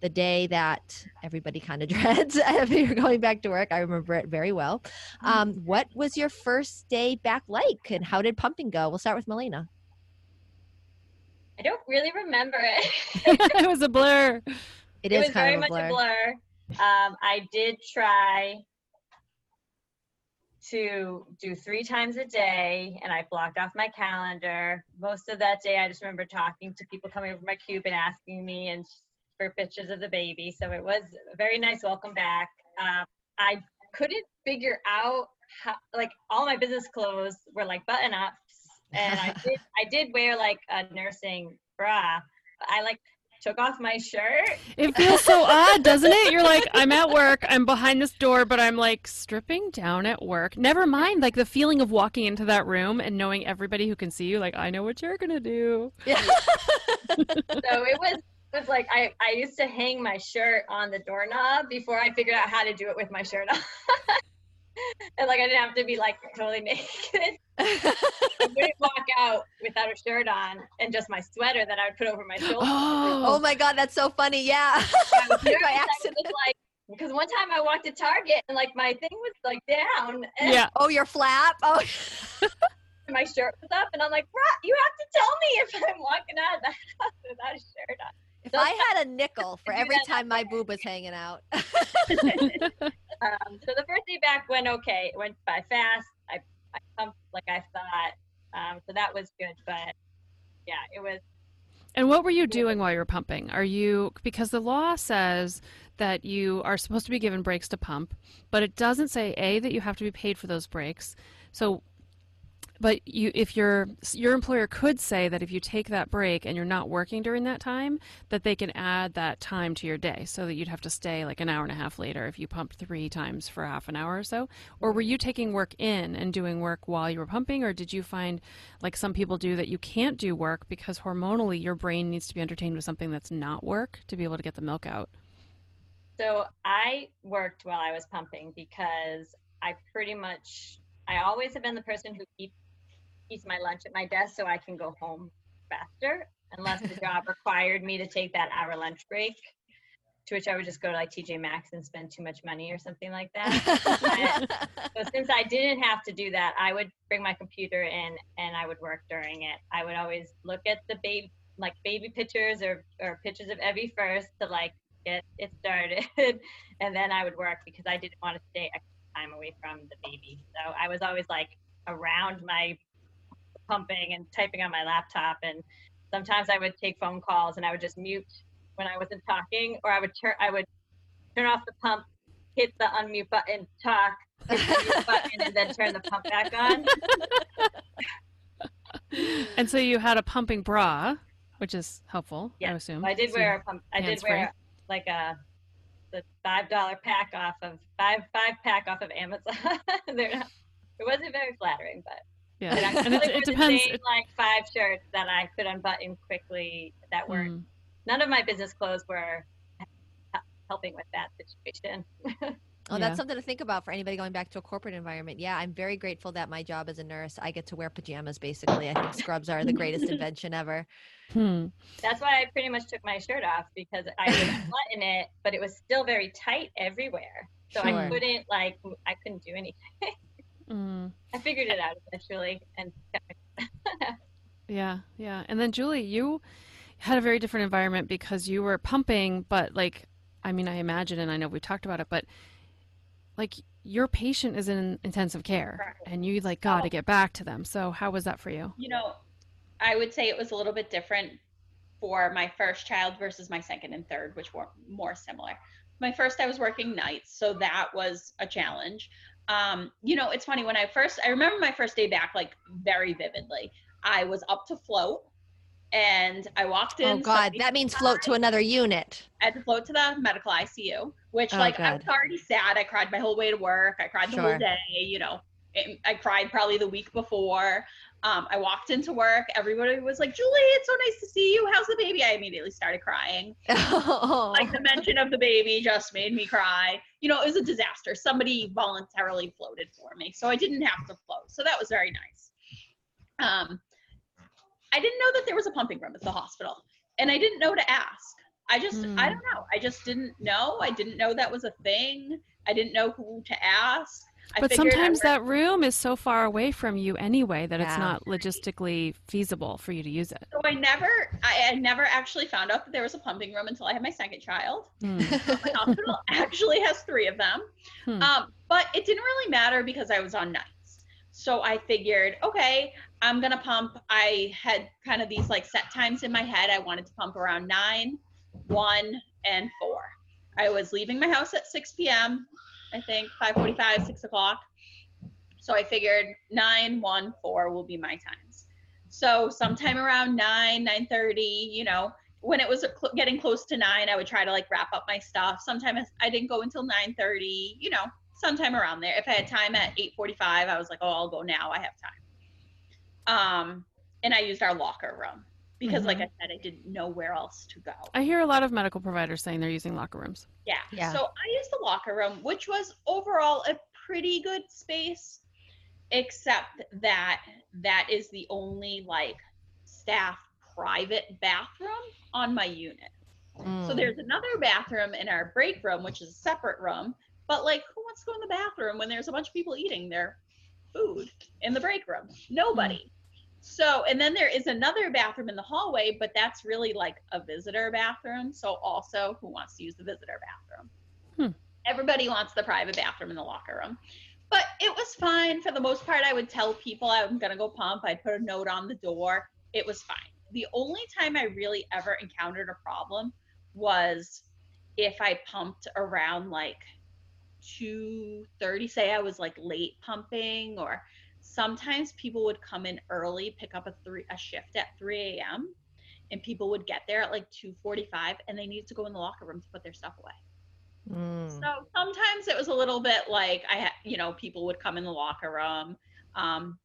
the day that everybody kind of dreads if you're going back to work i remember it very well Mm-hmm. um what was your first day back like and how did pumping go we'll start with melina I don't really remember it. it was a blur. it it is was kind very of a much blur a blur. Um, I did try to do three times a day, and I blocked off my calendar. Most of that day, I just remember talking to people coming over my cube and asking me and for pictures of the baby. So it was a very nice welcome back. Um, I couldn't figure out how, like, all my business clothes were like button ups, and I did, I did wear like a nursing bra. But I like took off my shirt It feels so odd, doesn't it? You're like, I'm at work, I'm behind this door, but I'm like stripping down at work. Never mind, like the feeling of walking into that room and knowing everybody who can see you, like, I know what you're gonna do. yeah. so it was it was like I, I used to hang my shirt on the doorknob before I figured out how to do it with my shirt on. and like I didn't have to be like totally naked. I wouldn't walk out without a shirt on and just my sweater that I would put over my shoulder. oh Oh, my god that's so funny yeah I was nervous. by I was accident. like because one time I walked to Target and like my thing was like down and yeah. oh your flap oh my shirt was up and I'm like, "Bruh, you have to tell me if I'm walking out of the house without a shirt on. If I had a nickel for every time my boob was hanging out. Um, so the first day back went okay. It went by fast. I, I pumped like I thought. Um, so that was good. But yeah, it was. And what were you doing while you were pumping? Are you because the law says that you are supposed to be given breaks to pump, but it doesn't say A, that you have to be paid for those breaks. So but you if your your employer could say that if you take that break and you're not working during that time that they can add that time to your day so that you'd have to stay like an hour and a half later if you pumped three times for half an hour or so. Or were you taking work in and doing work while you were pumping? Or did you find like some people do that you can't do work because hormonally your brain needs to be entertained with something that's not work to be able to get the milk out? So i worked while i was pumping because i pretty much I always have been the person who eats eat my lunch at my desk so I can go home faster, unless the job required me to take that hour lunch break. To which I would just go to like TJ Maxx and spend too much money or something like that. Uh, so since I didn't have to do that, I would bring my computer in and I would work during it. I would always look at the baby like baby pictures or, or pictures of Evie first to like get it started and then I would work because I didn't want to stay extra time away from the baby. So I was always like around my pumping and typing on my laptop and sometimes I would take phone calls and I would just mute when I wasn't talking or I would turn I would turn off the pump, hit the unmute button, talk, hit the mute button and then turn the pump back on. and so you had a pumping bra, which is helpful, yeah. I assume. I did so wear a pump I did wear like a the five dollar pack off of five five pack off of Amazon. not, it wasn't very flattering, but yeah, and it, it depends. Same, like five shirts that I could unbutton quickly that were mm. none of my business clothes were helping with that situation. Oh, yeah. that's something to think about for anybody going back to a corporate environment. Yeah, I'm very grateful that my job as a nurse, I get to wear pajamas basically. I think scrubs are the greatest invention ever. Hmm. That's why I pretty much took my shirt off because I was button it, but it was still very tight everywhere. So sure. I couldn't like I couldn't do anything. Mm. I figured it out eventually, and yeah, yeah. And then Julie, you had a very different environment because you were pumping, but like, I mean, I imagine, and I know we talked about it, but like your patient is in intensive care, and you like got to get back to them. So how was that for you? You know, I would say it was a little bit different for my first child versus my second and third, which were more similar. My first, I was working nights, so that was a challenge um, you know, it's funny when I first, I remember my first day back like very vividly. I was up to float and I walked in. Oh God, that means float to another unit. I had to float to the medical ICU, which oh, like God. I was already sad. I cried my whole way to work. I cried the sure. whole day. You know, it, I cried probably the week before. Um, I walked into work. Everybody was like, Julie, it's so nice to see you. How's the baby? I immediately started crying. Oh. Like the mention of the baby just made me cry. You know, it was a disaster. Somebody voluntarily floated for me. So I didn't have to float. So that was very nice. Um, I didn't know that there was a pumping room at the hospital. And I didn't know to ask. I just, mm. I hmm. don't know. I just didn't know. I didn't know that was a thing. I didn't know who to ask. But sometimes that room is so far away from you anyway that yeah. it's not logistically feasible for you to use it. So I never, I, I never actually found out that there was a pumping room until I had my second child. Hmm. my hospital actually has three of them, hmm. um, but it didn't really matter because I was on nights. So I figured, okay, I'm gonna pump. I had kind of these like set times in my head. I wanted to pump around nine, one, and four. I was leaving my house at 6 p.m. I think 5:45, 6 o'clock. So I figured nine, one, four will be my times. So sometime around nine, 9:30, you know, when it was cl- getting close to nine, I would try to like wrap up my stuff. Sometimes I didn't go until 9:30, you know, sometime around there. If I had time at 8:45, I was like, oh, I'll go now. I have time. Um, and I used our locker room because mm-hmm. like I said, I didn't know where else to go. I hear a lot of medical providers saying they're using locker rooms. Yeah. yeah. So I used the locker room, which was overall a pretty good space, except that that is the only like staff private bathroom on my unit. Mm. So there's another bathroom in our break room, which is a separate room. But like, who wants to go in the bathroom when there's a bunch of people eating their food in the break room? Nobody. So, and then there is another bathroom in the hallway, but that's really like a visitor bathroom. So, also, who wants to use the visitor bathroom? Hmm. Everybody wants the private bathroom in the locker room. But it was fine. For the most part, I would tell people I'm going to go pump. I'd put a note on the door. It was fine. The only time I really ever encountered a problem was if I pumped around like 2:30, say I was like late pumping, or sometimes people would come in early, pick up a three a shift at 3 a.m. and people would get there at like 2:45 and they needed to go in the locker room to put their stuff away. Mm. So sometimes it was a little bit like I you know, people would come in the locker room. Um,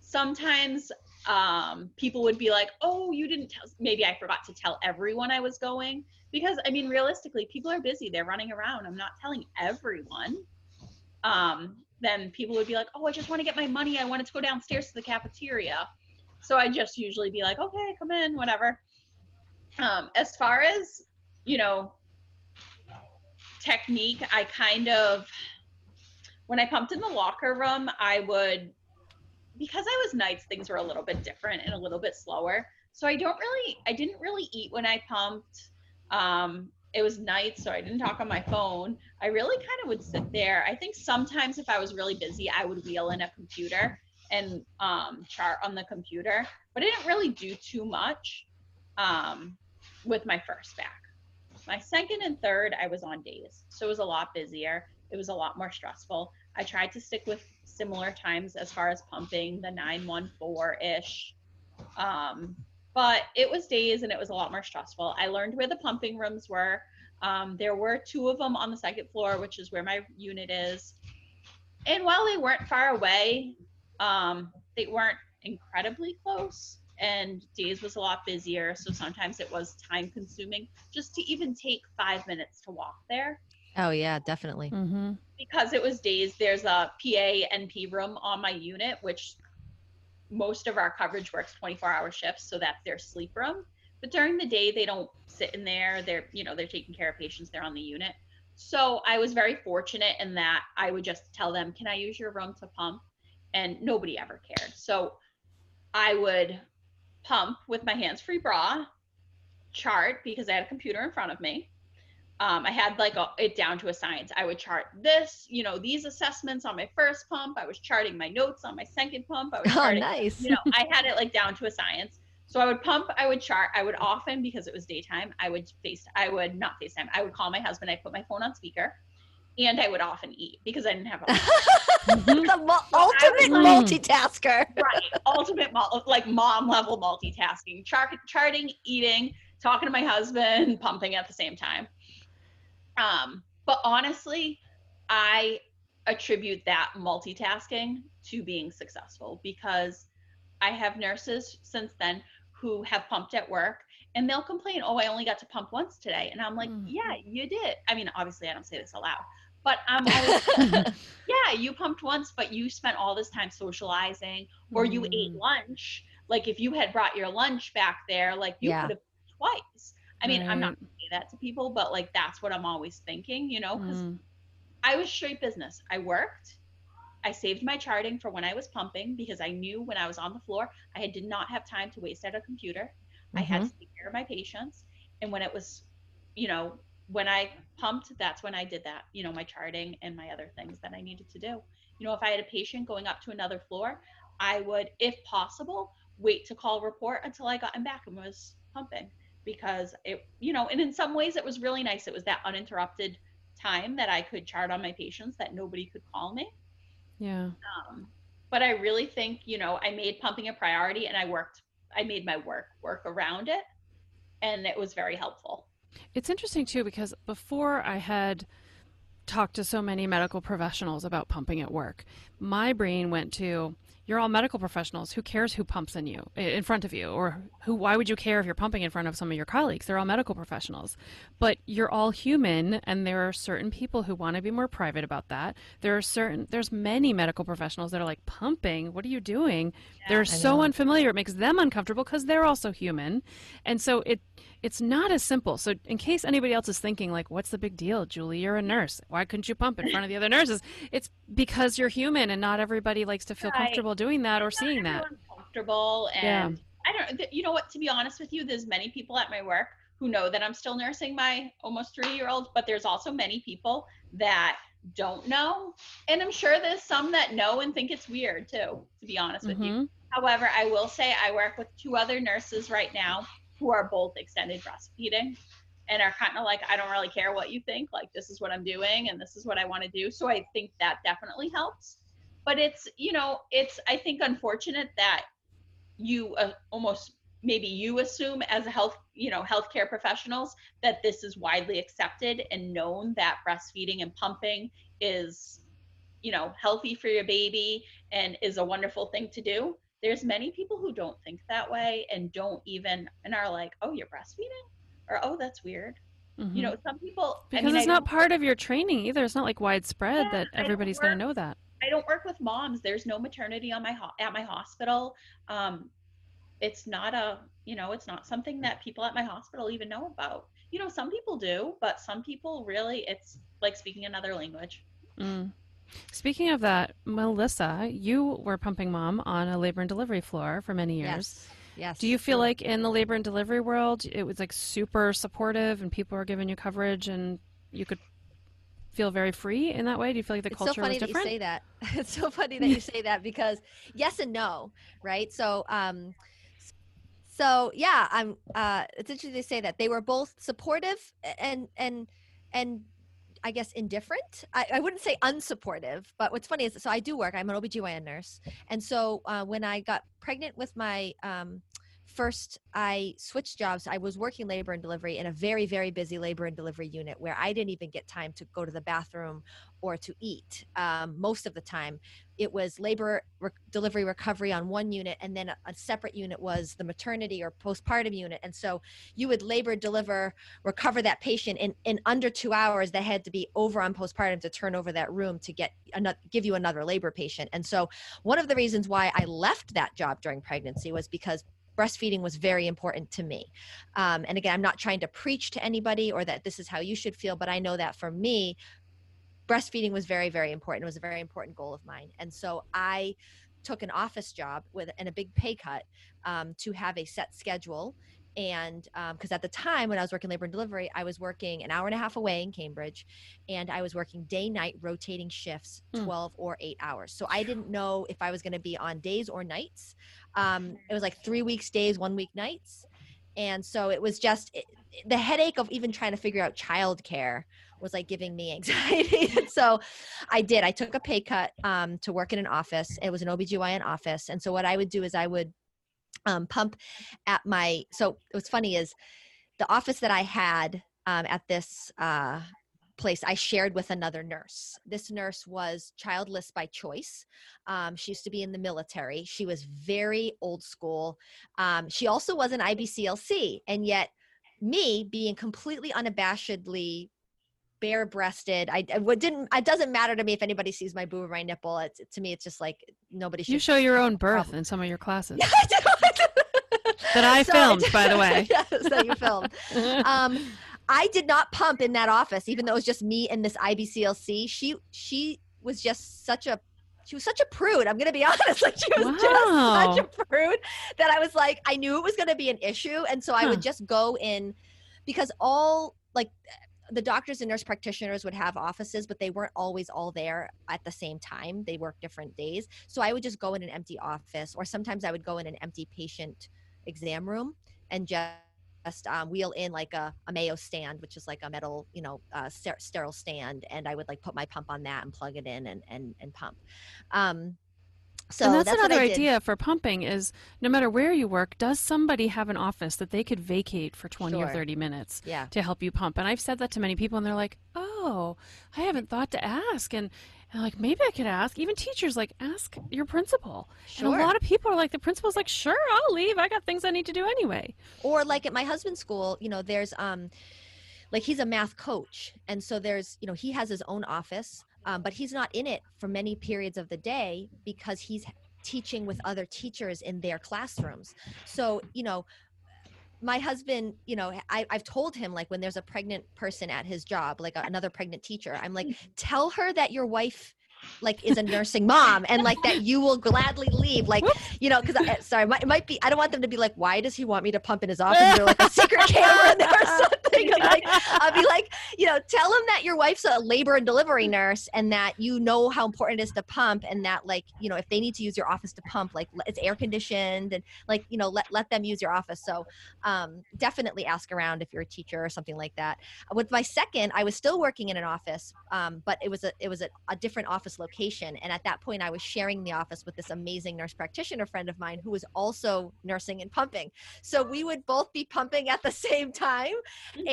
sometimes um, people would be like, "Oh, you didn't tell." Maybe I forgot to tell everyone I was going because I mean, realistically, people are busy; they're running around. I'm not telling everyone. Um, then people would be like, "Oh, I just want to get my money. I wanted to go downstairs to the cafeteria." So I just usually be like, "Okay, come in, whatever." Um, as far as you know, technique, I kind of when I pumped in the locker room, I would because I was nights, things were a little bit different and a little bit slower. So I don't really, I didn't really eat when I pumped. Um, it was nights, so I didn't talk on my phone. I really kind of would sit there. I think sometimes if I was really busy, I would wheel in a computer and um, chart on the computer, but I didn't really do too much um, with my first back. My second and third, I was on days, so it was a lot busier. It was a lot more stressful. I tried to stick with similar times as far as pumping, the 914 ish. Um, but it was days and it was a lot more stressful. I learned where the pumping rooms were. Um, there were two of them on the second floor, which is where my unit is. And while they weren't far away, um, they weren't incredibly close. And days was a lot busier. So sometimes it was time consuming just to even take five minutes to walk there. Oh yeah, definitely. Mm-hmm. because it was days there's a pa np room on my unit which most of our coverage works 24 hour shifts so that's their sleep room. But during the day they don't sit in there. They're you know they're taking care of patients they're on the unit. So i was very fortunate in that i would just tell them can i use your room to pump? And nobody ever cared. So i would pump with my hands free bra chart because i had a computer in front of me um, I had like a, it down to a science. I would chart this, you know, these assessments on my first pump. I was charting my notes on my second pump. I was Oh, nice. you know, I had it like down to a science. So I would pump, I would chart, I would often because it was daytime, I would face, I would not FaceTime. I would call my husband. I put my phone on speaker, and I would often eat because I didn't have a the mo- ultimate Mm. multitasker. right ultimate mul- like mom level multitasking, chart, charting, eating, talking to my husband, pumping at the same time. Um, but honestly, I attribute that multitasking to being successful because I have nurses since then who have pumped at work and they'll complain, "Oh, I only got to pump once today," and I'm like, Mm. "Yeah, you did." I mean, obviously, I don't say this aloud, but I'm always yeah, you pumped once, but you spent all this time socializing, or you ate Mm. lunch. Like if you had brought your lunch back there, like you Yeah. could have twice. I mean, I'm not Right. gonna say that to people, but like that's what I'm always thinking, you know, because Mm. I was straight business. I worked. I saved my charting for when I was pumping because I knew when I was on the floor, I did not have time to waste at a computer. I had to take care of my patients. And when it was, you know, when I pumped, that's when I did that, you know, my charting and my other things that I needed to do. You know, if I had a patient going up to another floor, I would, if possible, wait to call report until I got him back and was pumping because it, you know, and in some ways it was really nice. It was that uninterrupted time that I could chart on my patients that nobody could call me. Yeah. Um, but I really think, you know, I made pumping a priority and I worked, I made my work work around it. And it was very helpful. It's interesting too because before I had talked to so many medical professionals about pumping at work, my brain went to you're all medical professionals. Who cares who pumps in you in front of you or who why would you care if you're pumping in front of some of your colleagues? They're all medical professionals. But you're all human and there are certain people who want to be more private about that. There are certain there's many medical professionals that are like pumping, what are you doing? they're so know. unfamiliar it makes them uncomfortable because they're also human. And so it it's not as simple. So, in case anybody else is thinking, like, what's the big deal, Julie? You're a nurse. Why couldn't you pump in front of the other nurses? It's because you're human, and not everybody likes to feel Right. comfortable doing that or seeing that. comfortable Yeah. and I don't you know what to be honest with you there's many people at my work who know that I'm still nursing my almost 3 year old but there's also many people that don't know and I'm sure there's some that know and think it's weird too to be honest with you Mhm. However, I will say I work with two other nurses right now who are both extended breastfeeding. and are kind of like, I don't really care what you think. Like, this is what I'm doing and this is what I want to do. So I think that definitely helps. But it's, you know, it's, I think, unfortunate that you uh, almost maybe you assume as a health you know healthcare professionals that this is widely accepted and known that breastfeeding and pumping is you know healthy for your baby and is a wonderful thing to do. There's many people who don't think that way and don't even and are like oh you're breastfeeding? or oh that's weird. Mm-hmm. you know some people because I mean, it's not part of your training either. It's not like widespread yeah, that everybody's going to know that i don't work with moms there's no maternity on my ho- at my hospital um, it's not a you know it's not something that people at my hospital even know about you know some people do but some people really it's like speaking another language mm. speaking of that melissa you were pumping mom on a labor and delivery floor for many years yes. Yes. Do you feel like in the labor and delivery world it was like super supportive and people were giving you coverage and you could feel very free in that way? Do you feel like the it's culture so funny was different? That you say that. It's so funny that you say that because yes and no, right? So um so yeah i'm uh it's interesting to say that they were both supportive and and and I guess indifferent. I, I, wouldn't say unsupportive, but what's funny is so I do work. I'm an OBGYN nurse. And so uh, when I got pregnant with my um, first I switched jobs. I was working labor and delivery in a very, very busy labor and delivery unit where I didn't even get time to go to the bathroom or to eat. Um, most of the time, it was labor re- delivery recovery on one unit, and then a, a, separate unit was the maternity or postpartum unit. And so you would labor, deliver, recover that patient in, in under two hours. They had to be over on postpartum to turn over that room to get another, give you another labor patient. And so one of the reasons why I left that job during pregnancy was because breastfeeding was very important to me. Um, and again, I'm not trying to preach to anybody or that this is how you should feel, but I know that for me, breastfeeding was very, very important. It was a very important goal of mine. And so I took an office job with and a big pay cut um, to have a set schedule and because um, at the time when i was working labor and delivery i was working an hour and a half away in cambridge and i was working day night rotating shifts hmm. 12 mm. or 8 hours so i didn't know if i was going to be on days or nights um, it was like three weeks days one week nights and so it was just it, the headache of even trying to figure out childcare was like giving me anxiety. so I did. I took a pay cut um, to work in an office. It was an OBGYN office. And so what I would do is I would um, pump at my so what's funny is the office that i had um, at this uh, place I shared with another nurse. This nurse was childless by choice. Um, she used to be in the military. She was very old school. Um, she also was an IBCLC, and yet me being completely unabashedly bare breasted. I, I didn't. It doesn't matter to me if anybody sees my boob or my nipple. It's to me, it's just like nobody should. You show your own birth problem. in some of your classes. that I so, filmed, by the way. yes, that you filmed. um, I did not pump in that office, even though it was just me and this IBCLC. She she was just such a she was such a prude. I'm gonna be honest. Like she was wow. just such a prude that I was like, I knew it was gonna be an issue. And so huh. I would just go in because all like the doctors and nurse practitioners would have offices, but they weren't always all there at the same time. They worked different days. So I would just go in an empty office, or sometimes I would go in an empty patient exam room and just um, wheel in like a, a, Mayo stand, which is like a metal, you know, uh, ster- sterile stand, and I would like put my pump on that and plug it in and and and pump. Um, so and that's, that's another idea for pumping is no matter where you work, does somebody have an office that they could vacate for 20 sure. or 30 minutes yeah. to help you pump? And I've said that to many people and they're like, oh, I haven't thought to ask. And, and like, maybe I could ask. Even teachers like, ask your principal. Sure. And a lot of people are like, the principal's like, sure, I'll leave. I got things I need to do anyway. Or like at my husband's school, you know, there's, um, like he's a math coach and so there's you know he has his own office um, but he's not in it for many periods of the day because he's teaching with other teachers in their classrooms. So you know my husband you know I, i've told him like when there's a pregnant person at his job like a, another pregnant teacher i'm like tell her that your wife like is a nursing mom and like that you will gladly leave like you know because sorry it might, it might, be i don't want them to be like why does he want me to pump in his office? There like a secret camera in there or something like i'll be like you know tell him that your wife's a labor and delivery nurse and that you know how important it is to pump and that like you know if they need to use your office to pump like it's air conditioned and like you know let, let them use your office. So um, definitely ask around if you're a teacher or something like that. With my second i was still working in an office um, but it was a it was a, a different office location. And at that point i was sharing the office with this amazing nurse practitioner friend of mine who was also nursing and pumping. So we would both be pumping at the same time.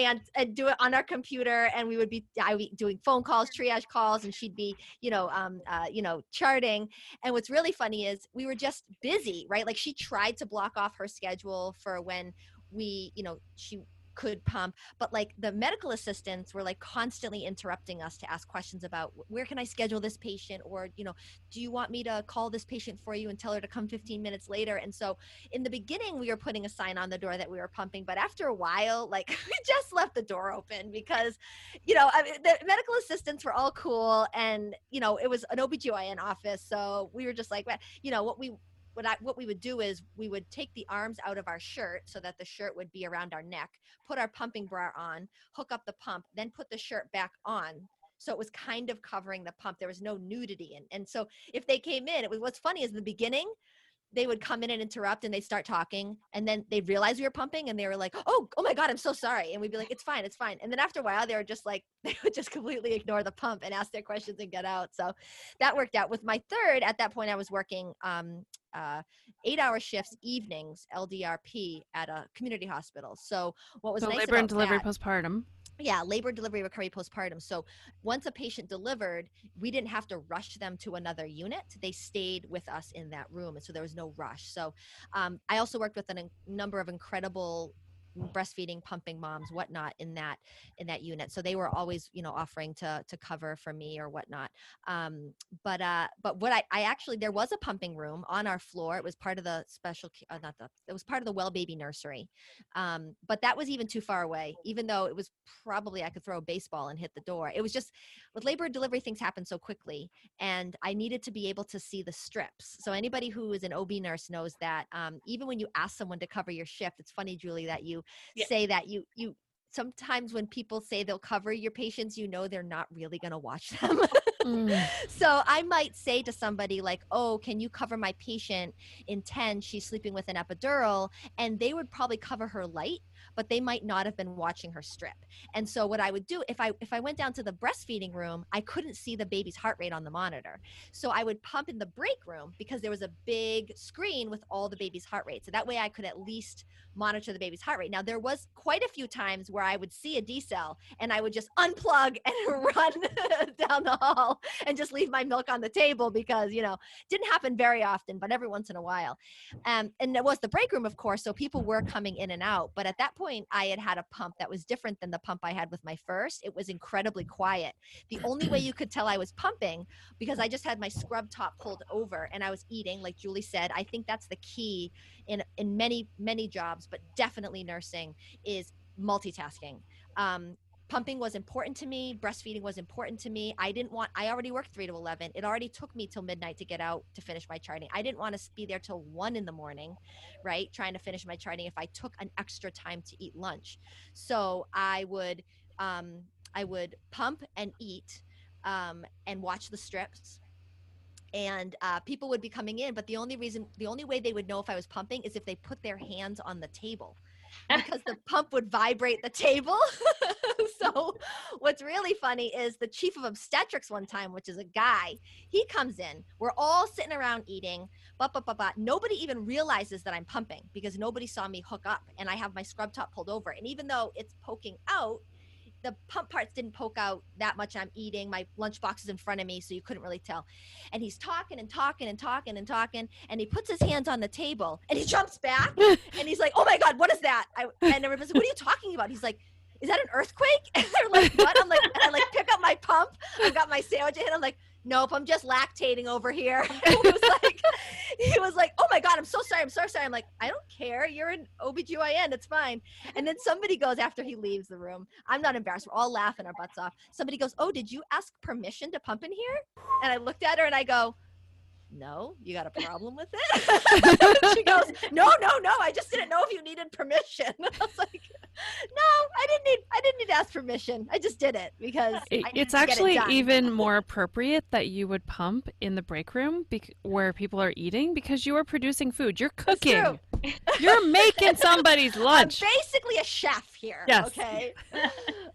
And, and do it on our computer and we would be i would be doing phone calls triage calls and she'd be you know um, uh, you know charting. And what's really funny is we were just busy right? Like she tried to block off her schedule for when we you know she could pump but like the medical assistants were like constantly interrupting us to ask questions about where can i schedule this patient? or you know do you want me to call this patient for you and tell her to come 15 minutes later? and so in the beginning we were putting a sign on the door that we were pumping but after a while like we just left the door open because you know I mean, the medical assistants were all cool and you know it was an OB/GYN office so we were just like you know what we what I what we would do is we would take the arms out of our shirt so that the shirt would be around our neck, put our pumping bra on, hook up the pump, then put the shirt back on. So it was kind of covering the pump. There was no nudity. And, and so if they came in, it was what's funny is in the beginning, they would come in and interrupt and they'd start talking and then they'd realize we were pumping and they were like oh oh my god i'm so sorry and we'd be like it's fine it's fine and then after a while they were just like they would just completely ignore the pump and ask their questions and get out so that worked out. With my third at that point i was working um, uh, eight hour shifts evenings ldrp at a community hospital so what was so nice labor and delivery that, postpartum yeah labor delivery recovery postpartum. So once a patient delivered we didn't have to rush them to another unit. They stayed with us in that room and so there was no rush. So um, i also worked with a number of incredible breastfeeding pumping moms whatnot in that in that unit. So they were always you know offering to to cover for me or whatnot. Um but uh but what i i actually there was a pumping room on our floor. It was part of the special uh, not the it was part of the well baby nursery. Um but that was even too far away. Even though it was probably i could throw a baseball and hit the door. It was just with labor and delivery things happen so quickly and i needed to be able to see the strips. So anybody who is an ob nurse knows that um, even when you ask someone to cover your shift it's funny julie that you yeah. say that you you sometimes when people say they'll cover your patients, you know they're not really going to watch them. mm. So I might say to somebody like, "Oh, can you cover my patient in 10? She's sleeping with an epidural." And they would probably cover her light, but they might not have been watching her strip. And so what I would do if I if I went down to the breastfeeding room, I couldn't see the baby's heart rate on the monitor. So I would pump in the break room because there was a big screen with all the baby's heart rate. So that way I could at least monitor the baby's heart rate. Now there was quite a few times where I would see a decel and I would just unplug and run down the hall and just leave my milk on the table because you know didn't happen very often, but every once in a while. Um, and it was the break room, of course, so people were coming in and out. But at that point, I had had a pump that was different than the pump I had with my first. It was incredibly quiet. The only way you could tell I was pumping because I just had my scrub top pulled over and I was eating, like Julie said. I think that's the key in in many many jobs, but definitely nursing is multitasking. Um, pumping was important to me breastfeeding was important to me. I didn't want i already worked 3 to 11 it already took me till midnight to get out to finish my charting. I didn't want to be there till 1 in the morning right trying to finish my charting if i took an extra time to eat lunch. So i would um, i would pump and eat um, and watch the strips. And uh, people would be coming in but the only reason the only way they would know if i was pumping is if they put their hands on the table because the pump would vibrate the table. So what's really funny is the chief of obstetrics one time which is a guy he comes in we're all sitting around eating but but but but nobody even realizes that i'm pumping because nobody saw me hook up and i have my scrub top pulled over. And even though it's poking out the pump parts didn't poke out that much. I'm eating. My lunchbox is in front of me, so you couldn't really tell. And he's talking and talking and talking and talking, and he puts his hands on the table and he jumps back and he's like, "Oh my god, what is that?" I, and everyone's like, "What are you talking about?" He's like, "Is that an earthquake?" And they're like, "What?" I'm like, and I like pick up my pump. I've got my sandwich, and I'm like nope, I'm just lactating over here. he was like, he was like, oh my God, I'm so sorry. I'm so sorry. I'm like, I don't care. You're an OBGYN. It's fine. And then somebody goes after he leaves the room. I'm not embarrassed. We're all laughing our butts off. Somebody goes, oh, did you ask permission to pump in here? And I looked at her and I go, no, you got a problem with it? she goes, no, no, no. I just didn't know if you needed permission. I was like, no, I didn't need, I didn't need to ask permission. I just did it because it, it's actually it even more appropriate that you would pump in the break room bec- where people are eating because you are producing food. You're cooking. You're making somebody's lunch. I'm basically a chef here. Yes. Okay.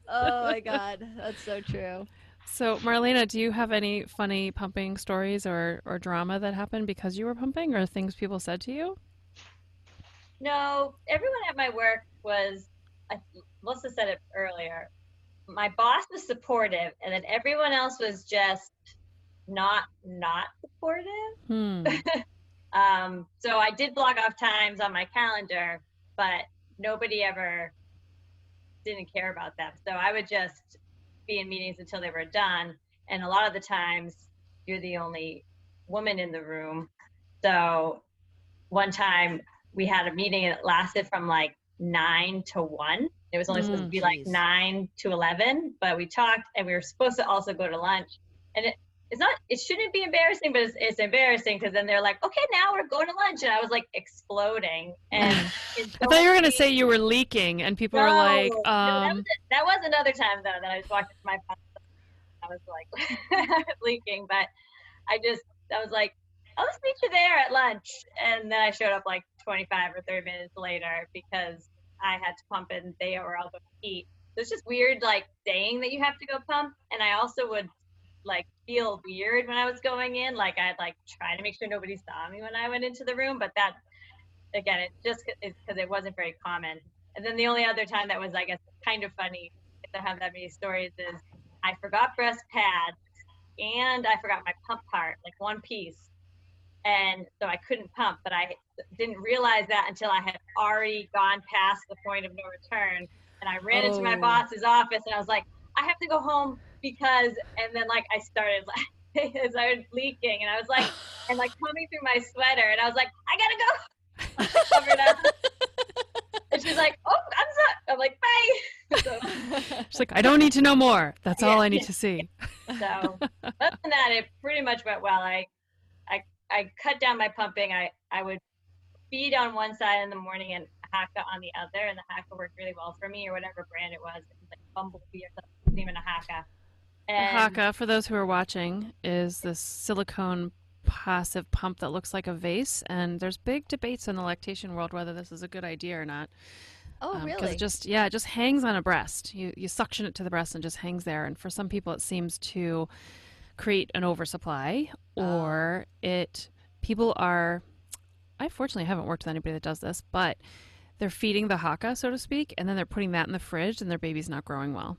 oh my God. That's so true. So, Marlena, do you have any funny pumping stories or, or drama that happened because you were pumping or things people said to you? No, everyone at my work was, Melissa said it earlier, my boss was supportive and then everyone else was just not not supportive. Hmm. um, so I did block off times on my calendar, but nobody ever didn't care about them. So I would just be in meetings until they were done. And a lot of the times you're the only woman in the room. So one time we had a meeting and it lasted from like nine to one. It was only mm, supposed to be geez. like nine to 11, but we talked and we were supposed to also go to lunch. And it, it's not, it shouldn't be embarrassing, but it's, it's embarrassing because then they're like, okay, now we're going to lunch. And I was like exploding. And I thought you were going to say you were leaking and people no, were like, um, no, that, was, that, was, another time though that I just walked into my I was like leaking, but I just, I was like, I'll just meet you there at lunch. And then I showed up like 25 or 30 minutes later because I had to pump and they were all going to eat. So it's just weird, like saying that you have to go pump. And I also would like feel weird when I was going in. Like I'd like try to make sure nobody saw me when I went into the room, but that again, it just is because it wasn't very common. And then the only other time that was, I guess, kind of funny, if I have that many stories, is I forgot breast pads and I forgot my pump part, like one piece. And so I couldn't pump, but I didn't realize that until I had already gone past the point of no return. And I ran oh. into my oh. boss's office and I was like, I have to go home because and then like I started like I started leaking and I was like and like coming through my sweater and I was like I gotta go. Covered up. And she's like oh I'm sorry I'm like bye. So, she's like I don't need to know more. That's yeah, all I need to see. So other than that it pretty much went well. I I I cut down my pumping. I I would feed on one side in the morning and Haakaa on the other and the Haakaa worked really well for me or whatever brand it was, it was like Bumblebee or something even a Haakaa and Haakaa, for those who are watching, is this silicone passive pump that looks like a vase, and there's big debates in the lactation world whether this is a good idea or not. Oh, um, really? Because it just yeah, it just hangs on a breast. You you suction it to the breast and just hangs there. And for some people, it seems to create an oversupply, oh. or it people are. I fortunately haven't worked with anybody that does this, but they're feeding the Haakaa, so to speak, and then they're putting that in the fridge, and their baby's not growing well.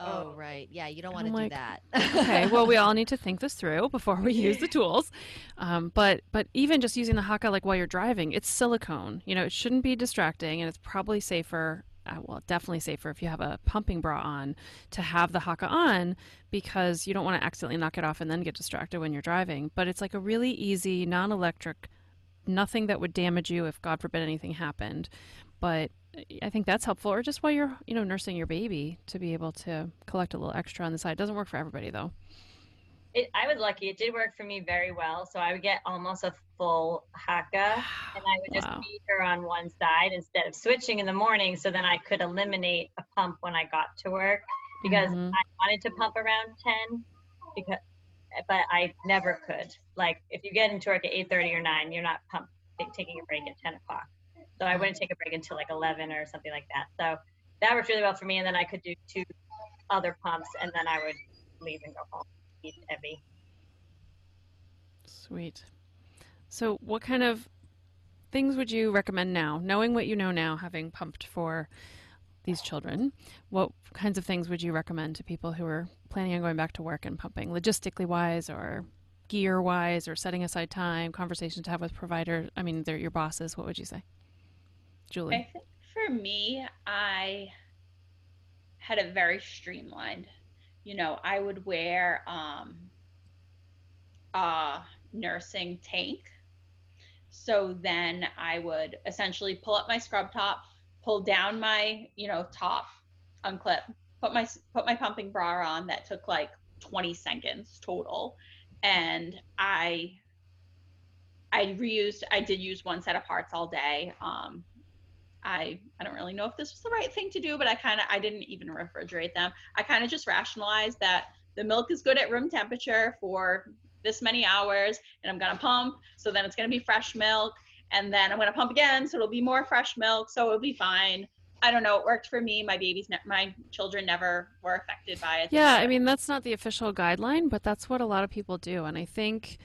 Oh, right. Yeah, you don't want to like, do that. okay, well, we all need to think this through before we use the tools. Um, but but even just using the Haakaa like while you're driving, it's silicone. You know, it shouldn't be distracting, and it's probably safer. Uh, well, definitely safer if you have a pumping bra on to have the Haakaa on because you don't want to accidentally knock it off and then get distracted when you're driving. But it's like a really easy, non-electric, nothing that would damage you if God forbid anything happened. But I think that's helpful, or just while you're, you know, nursing your baby to be able to collect a little extra on the side. It doesn't work for everybody though. It, I was lucky. It did work for me very well. So I would get almost a full Haakaa and I would just wow. feed her on one side instead of switching in the morning. So then I could eliminate a pump when I got to work because mm-hmm. I wanted to pump around ten, because but I never could. Like if you get into work at eight thirty or nine, you're not pump taking a break at ten o'clock. So I wouldn't take a break until like 11 or something like that. So that worked really well for me. And then I could do two other pumps and then I would leave and go home, eat heavy. Sweet. So what kind of things would you recommend now, knowing what you know now, having pumped for these children, what kinds of things would you recommend to people who are planning on going back to work and pumping, logistically wise or gear wise, or setting aside time, conversations to have with providers? I mean, they're your bosses. What would you say? Julie? I think for me, I had it very streamlined. You know, I would wear um, uh, nursing tank. So then I would essentially pull up my scrub top, pull down my, you know, top, unclip, put my put my pumping bra on that took like 20 seconds total and I I reused I did use one set of parts all day. Um I I don't really know if this was the right thing to do, but I kind of I didn't even refrigerate them. I kind of just rationalized that the milk is good at room temperature for this many hours and I'm going to pump so then it's going to be fresh milk and then I'm going to pump again so it'll be more fresh milk so it'll be fine. I don't know. It worked for me. My babies, ne- my children never were affected by it. Yeah, I mean that's not the official guideline, but that's what a lot of people do, and I think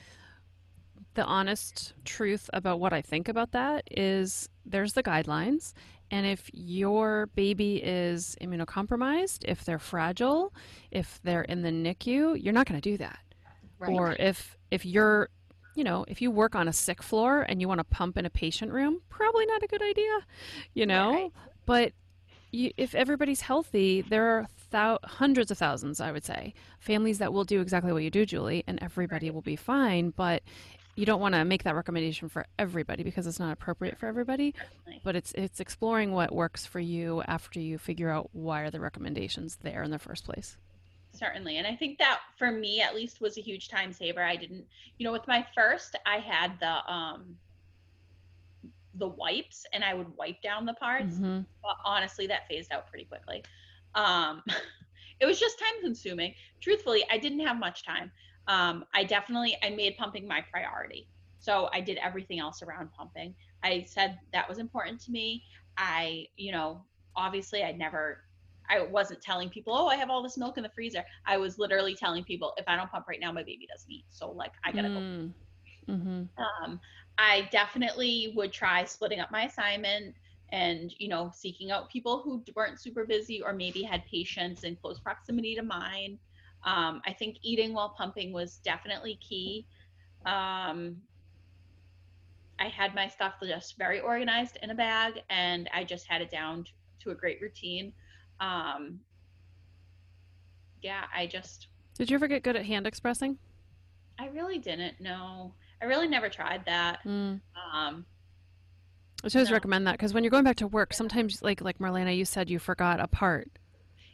the honest truth about what I think about that is there's the guidelines, and if your baby is immunocompromised, if they're fragile, if they're in the NICU, you're not going to do that. Right. Or if if you're you know, if you work on a sick floor and you want to pump in a patient room, probably not a good idea, you know? Right. But you, if everybody's healthy, there are thou- hundreds of thousands, I would say, families that will do exactly what you do, Julie, and everybody right. will be fine. But you don't want to make that recommendation for everybody because it's not appropriate for everybody. Certainly. But it's it's exploring what works for you after you figure out why are the recommendations there in the first place. Certainly. And I think that for me at least was a huge time saver. I didn't, you know, with my first, I had the um the wipes and I would wipe down the parts. Mm-hmm. But honestly, that phased out pretty quickly. Um, it was just time consuming. Truthfully, I didn't have much time. Um, I definitely I made pumping my priority. So I did everything else around pumping. I said that was important to me. I, you know, obviously I never I wasn't telling people, "Oh, I have all this milk in the freezer." I was literally telling people, "If I don't pump right now, my baby doesn't eat." So like I got to mm. go. Mm-hmm. Um, I definitely would try splitting up my assignment and you know seeking out people who weren't super busy or maybe had patients in close proximity to mine um, i think eating while pumping was definitely key um, i had my stuff just very organized in a bag and i just had it down to, a great routine um, yeah i just did you ever get good at hand expressing i really didn't No, I really never tried that. Mm. Um, I always no. recommend that because when you're going back to work, sometimes like like Marlena, you said you forgot a part.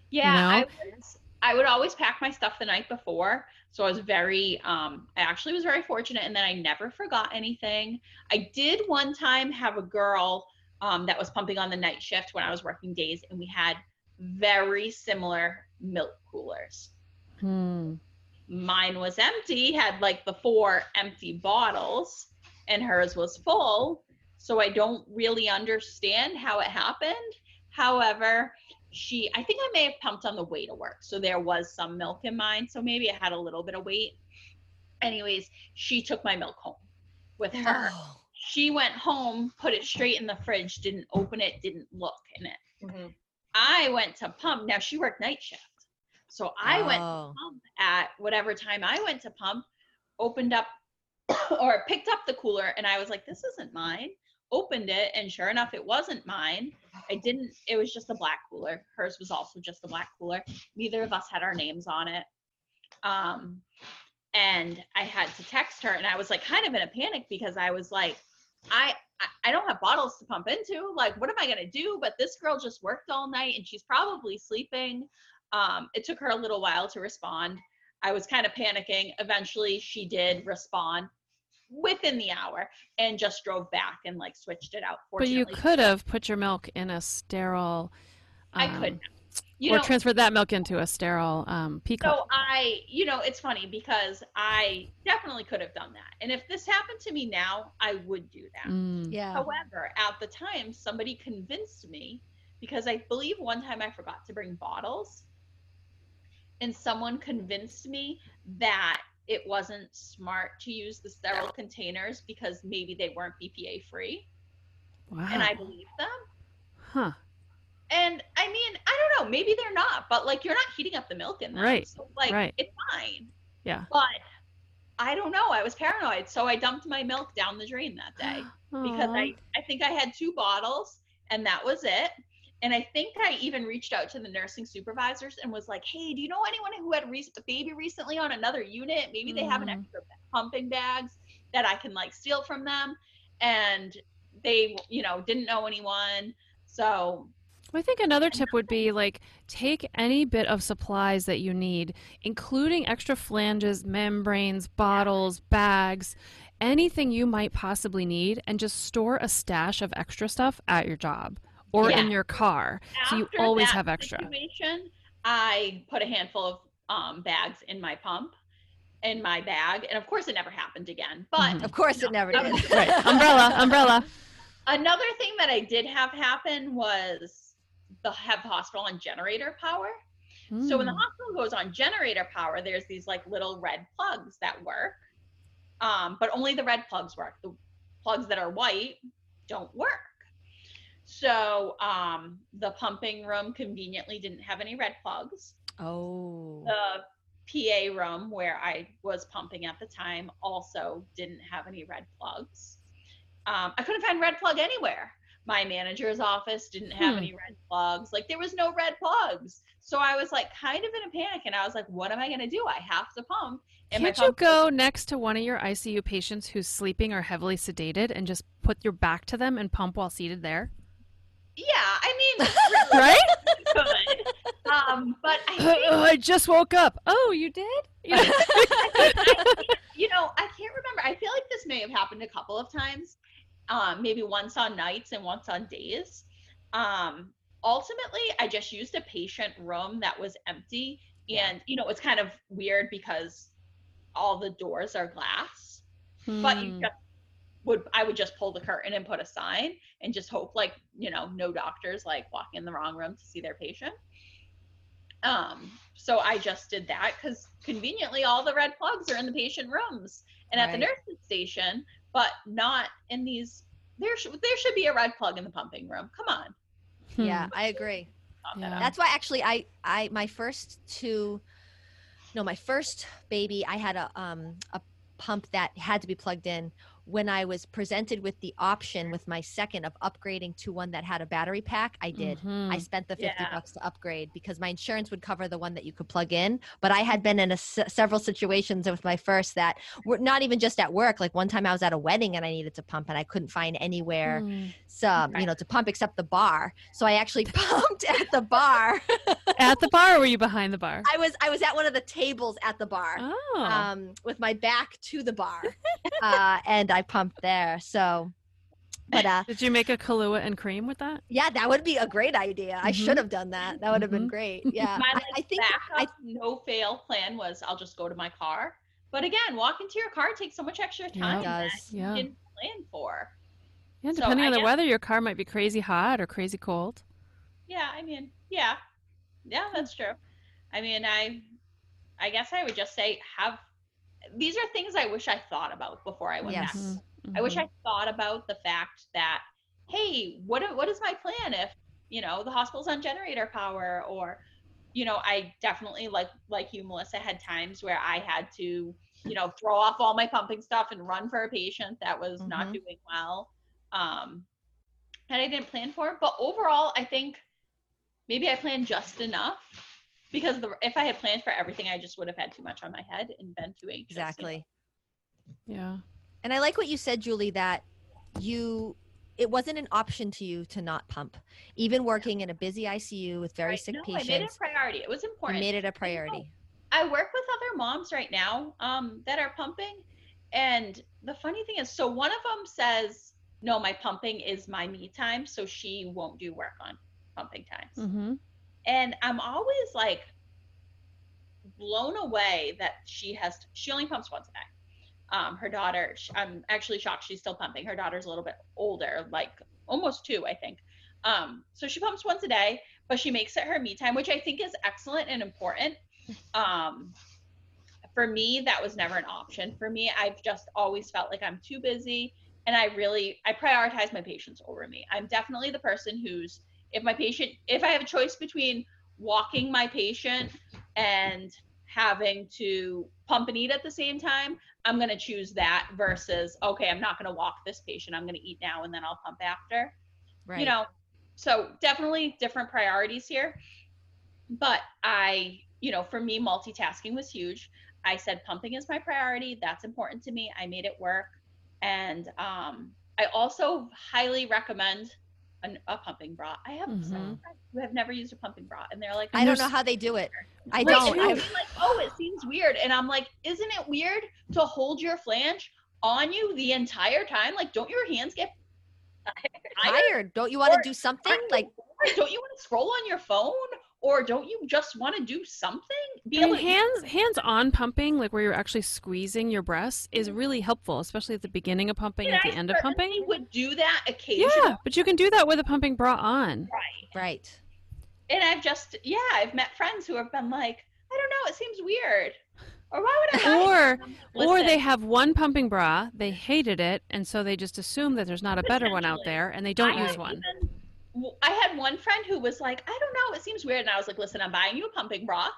Yeah, you know? I, was, I would always pack my stuff the night before, so I was very. Um, I actually was very fortunate. And then I never forgot anything. I did one time have a girl um, that was pumping on the night shift when I was working days, and we had very similar milk coolers. Hmm mine was empty, had like the four empty bottles, and hers was full. So I don't really understand how it happened. However, she, I think I may have pumped on the way to work. So there was some milk in mine. So maybe I had a little bit of weight. Anyways, she took my milk home with her. Oh. She went home, put it straight in the fridge, didn't open it, didn't look in it. Mm-hmm. I went to pump. Now she worked night shift. So I oh. went pump at whatever time I went to pump, opened up or picked up the cooler, and I was like, this isn't mine. Opened it, and sure enough, it wasn't mine. I didn't, it was just a black cooler. Hers was also just a black cooler. Neither of us had our names on it. Um, and I had to text her, and I was like kind of in a panic because I was like, I, I don't have bottles to pump into. Like, what am I gonna do? But this girl just worked all night and she's probably sleeping. Um, it took her a little while to respond. I was kind of panicking. Eventually, she did respond within the hour and just drove back and like switched it out. But you could have put your milk in a sterile. Um, I could. You or know, transferred that milk into a sterile um, pea So I, you know, it's funny because I definitely could have done that. And if this happened to me now, I would do that. Mm. Yeah. However, at the time, somebody convinced me because I believe one time I forgot to bring bottles and someone convinced me that it wasn't smart to use the sterile containers because maybe they weren't BPA free. Wow. And I believe them. Huh. And I mean, I don't know, maybe they're not, but like you're not heating up the milk in them. Right. So like right. it's fine. Yeah. But I don't know. I was paranoid. So I dumped my milk down the drain that day because I, I think I had two bottles and that was it. And I think I even reached out to the nursing supervisors and was like, "Hey, do you know anyone who had re- a baby recently on another unit? Maybe they have an Mm. extra pumping bags that I can like steal from them." And they, you know, didn't know anyone. So Well, I think another tip would be like take any bit of supplies that you need, including extra flanges, membranes, bottles, bags, anything you might possibly need, and just store a stash of extra stuff at your job or Yeah. in your car. So you always that have extra. Situation, I put a handful of um, bags in my pump, in my bag, and of course it never happened again. But Mhm. Of course, it never I did. was- Right. Umbrella, umbrella. Another thing that I did have happen was the have the hospital on generator power. So when the Mm. hospital goes on generator power, there's these like little red plugs that work, um, but only the red plugs work. The plugs that are white don't work. So um, the pumping room conveniently didn't have any red plugs. Oh. The PA room where I was pumping at the time also didn't have any red plugs. Um, I couldn't find red plug anywhere. My manager's office didn't have Hmm. any red plugs. Like there was no red plugs. So I was like kind of in a panic and I was like, what am I going to do? I have to pump. And Can't you go next to one of your ICU patients who's sleeping or heavily sedated and just put your back to them and pump while seated there? Yeah, I mean, really Right? Um, but I Uh, think I just woke up. Oh, you did? You know? you know, I can't remember. I feel like this may have happened a couple of times. Um, maybe once on nights and once on days. Um, ultimately, I just used a patient room that was empty, and you know, it's kind of weird because all the doors are glass, but you Hmm. just would I would just pull the curtain and put a sign and just hope like you know no doctors like walk in the wrong room to see their patient. Um, so I just did that because conveniently all the red plugs are in the patient rooms and at the Right. nursing station, but not in these. There should there should be a red plug in the pumping room. Come on. Hmm. Yeah, I agree. Yeah. That's why actually I I my first two no, my first baby, I had a um a pump that had to be plugged in when I was presented with the option with my second of upgrading to one that had a battery pack, I did. I Mhm. spent the 50 Yeah. bucks to upgrade because my insurance would cover the one that you could plug in. But I had been in a s several situations with my first that were not even just at work. Like one time I was at a wedding and I needed to pump and I couldn't find anywhere Hmm. some, you know, to pump except the bar. So I actually pumped at the bar. At the bar or were you behind the bar? I was I was at one of the tables at the bar. Oh. Um, with my back to the bar, uh, and I pumped there. So, but uh, Did you make a Kahlua and cream with that? yeah, that would be a great idea. I Mhm. should have done that. That would have been Mhm. great. Yeah, My I, like, I think backup no fail plan was I'll just go to my car. But again, walking to your car takes so much extra Yeah. time It that does. you Yeah. didn't plan for. Yeah, depending I on the guess- weather, your car might be crazy hot or crazy cold. Yeah, I mean, yeah, yeah, that's true. I mean, I, I guess I would just say have. These are things I wish I thought about before I went Yes. back. Mhm. I wish I thought about the fact that, hey, what what is my plan if you know the hospital's on generator power or, you know, I definitely like like you, Melissa, had times where I had to, you know, throw off all my pumping stuff and run for a patient that was not Mhm. doing well, um, and I didn't plan for. But overall, I think maybe I planned just enough. Because the, if I had planned for everything, I just would have had too much on my head and been too anxious. you know? exactly. Yeah. And I like what you said, Julie, that you it wasn't an option to you to not pump. Even working in a busy ICU with very Right. sick no, I made it a patients, priority. It was you important. made it a priority. I work with other moms right now um, that are pumping. And the funny thing is, so one of them says, no, my pumping is my me time. So she won't do work on pumping times. Mm-hmm. And I'm always like blown away that she has, she only pumps once a day. Um, her daughter, I'm actually shocked she's still pumping. Her daughter's a little bit older, like almost two, I think. Um, so she pumps once a day, but she makes it her me time, which I think is excellent and important. Um, for me, that was never an option. For me, I've just always felt like I'm too busy, and I really I prioritize my patients over me. I'm definitely the person who's if my patient if I have a choice between walking my patient and having to pump and eat at the same time, I'm going to choose that versus okay, I'm not going to walk this patient. I'm going to eat now and then I'll pump after Right. you know so definitely different priorities here. But I, you know, for me, multitasking was huge. I said pumping is my priority. That's important to me. I made it work. And um, I also highly recommend an, a pumping bra. I have Mhm. some friends who have never used a pumping bra, and they're like, I don't know how they do it. I Right, don't. I- they'll like, oh, it seems weird, and I'm like, isn't it weird to hold your flange on you the entire time? Like, don't your hands get tired? tired. Don't you want to do something like? don't you want to scroll on your phone, or don't you just want to do something? Be I mean, to- hands hands on pumping, like where you're actually squeezing your breasts, is really helpful, especially at the beginning of pumping, and at I the end of certainly pumping. would do that occasionally. Yeah, but you can do that with a pumping bra on. Right. Right. And I've just, yeah, I've met friends who have been like, I don't know, it seems weird. Or why would I? Or or they have one pumping bra, they hated it, and so they just assume that there's not a better one out there, and they don't I use one. even- w- I had one friend who was like, I don't know, it seems weird. And I was like, listen, I'm buying you a pumping bra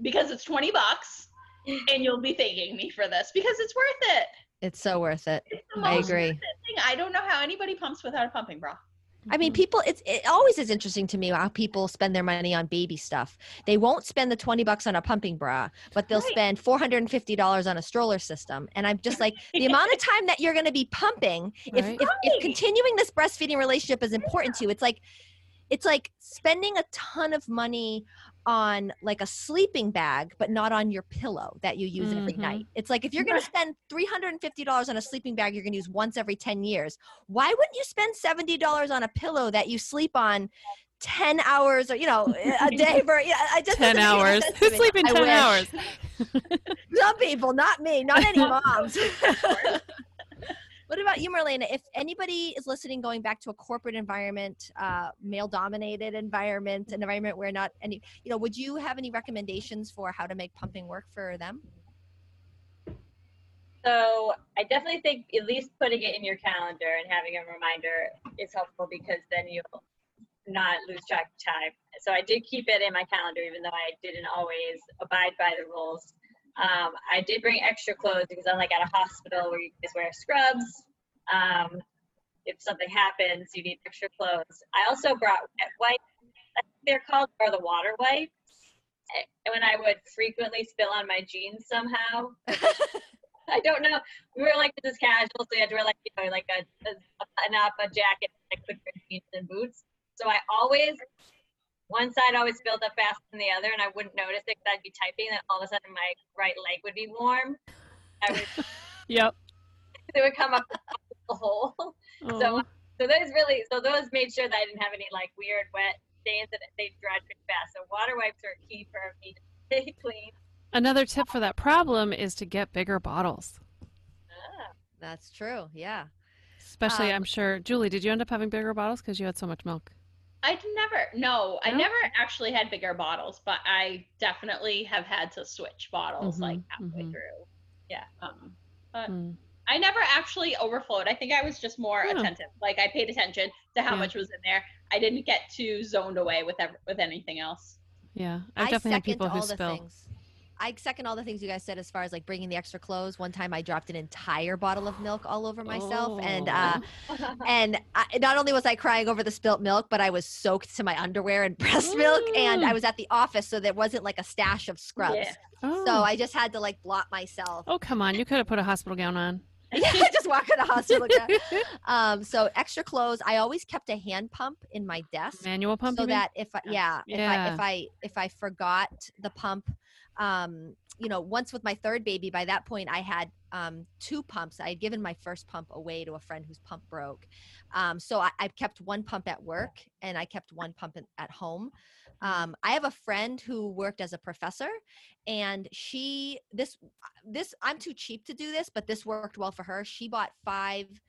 because it's 20 bucks and you'll be thanking me for this because it's worth it. It's so worth it. I agree. thing. I don't know how anybody pumps without a pumping bra. I mean, mm-hmm. people. It's it always is interesting to me how people spend their money on baby stuff. They won't spend the twenty bucks on a pumping bra, but they'll Right. spend four hundred and fifty dollars on a stroller system. And I'm just like, the amount of time that you're going to be pumping, if, Right. if if Right. continuing this breastfeeding relationship is important to you, it's like, it's like spending a ton of money on like a sleeping bag, but not on your pillow that you use every Mhm. night. It's like if you're going to spend three hundred and fifty dollars on a sleeping bag, you're going to use once every ten years why wouldn't you spend $70 on a pillow that you sleep on 10 hours or you know a day for yeah, I just Ten hours. sense to Who's sleeping I ten hours? some people not me not any moms what about you marlena if anybody is listening going back to a corporate environment uh, male dominated environment an environment where not any you know would you have any recommendations for how to make pumping work for them So I definitely think at least putting it in your calendar and having a reminder is helpful because then you'll not lose track of time. So I did keep it in my calendar, even though I didn't always abide by the rules. Um, I did bring extra clothes because unlike at a hospital where you guys wear scrubs, um, if something happens, you need extra clothes. I also brought wet wipes. I think they're called or the water wipes. And when I would frequently spill on my jeans somehow, I don't know. We were like this is casual, so you had to wear like you know like a, a, a button up, a jacket, like quick jeans and boots. So I always one side always filled up faster than the other, and I wouldn't notice it because I'd be typing, and all of a sudden my right leg would be warm. I would, Yep. it would come up the hole. Oh. So those really, so those made sure that I didn't have any like weird wet stains, and they dried pretty fast. So water wipes are key for me to stay clean. Another tip for that problem is to get bigger bottles. Ah. that's true yeah Especially, Um, I'm sure, Julie, did you end up having bigger bottles because you had so much milk? I never, no, I never actually had bigger bottles, but I definitely have had to switch bottles like Mhm, halfway mhm. through. Yeah. Um, but Hmm. I never actually overflowed. I think I was just more Oh. attentive. Like I paid attention to how Yeah. much was in there. I didn't get too zoned away with ev- with anything else. Yeah, I've I definitely had second people who all the spill. things. I second all the things you guys said as far as like bringing the extra clothes. One time I dropped an entire bottle of milk all over myself, and uh, Oh. and I, not only was I crying over the spilt milk, but I was soaked to my underwear and breast milk, and I Mm. was at the office, so there wasn't like a stash of scrubs. Yeah. Oh. So I just had to like blot myself. oh, come on. You could have put a hospital gown on. yeah, just walk in the hospital. gown. Um, so extra clothes. I always kept a hand pump in my desk. Manual pump, so that if I, yeah, if I Yeah. if I if I forgot the pump, um, you know, once with my third baby, by that point I had um, two pumps. I had given my first pump away to a friend whose pump broke, um, so I, I kept one pump at work and I kept one pump in, at home. Um, I have a friend who worked as a professor, and she this this I'm too cheap to do this, but this worked well for her. She bought five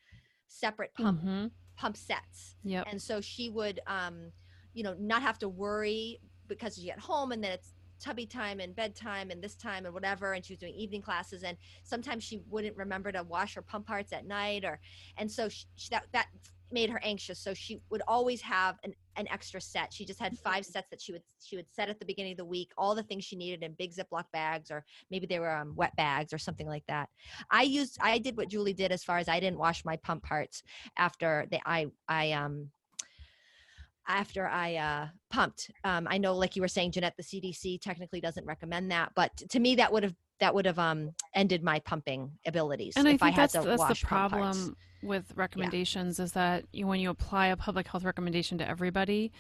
separate pump Mhm. pump sets Yep. and so she would um you know not have to worry because she get home and then it's tubby time and bedtime and this time and whatever and she was doing evening classes and sometimes she wouldn't remember to wash her pump parts at night or and so she, that that made her anxious so she would always have an, an extra set. She just had five sets that she would she would set at the beginning of the week all the things she needed in big ziploc bags or maybe they were um, wet bags or something like that. I used i did what julie did as far as i didn't wash my pump parts after they i i um after I uh, pumped. Um, I know, like you were saying, Jeanette, the CDC technically doesn't recommend that, but to me, that would have that would have um, ended my pumping abilities. And I think had that's to that's the problem with recommendations is that you, when you apply a public health recommendation to everybody,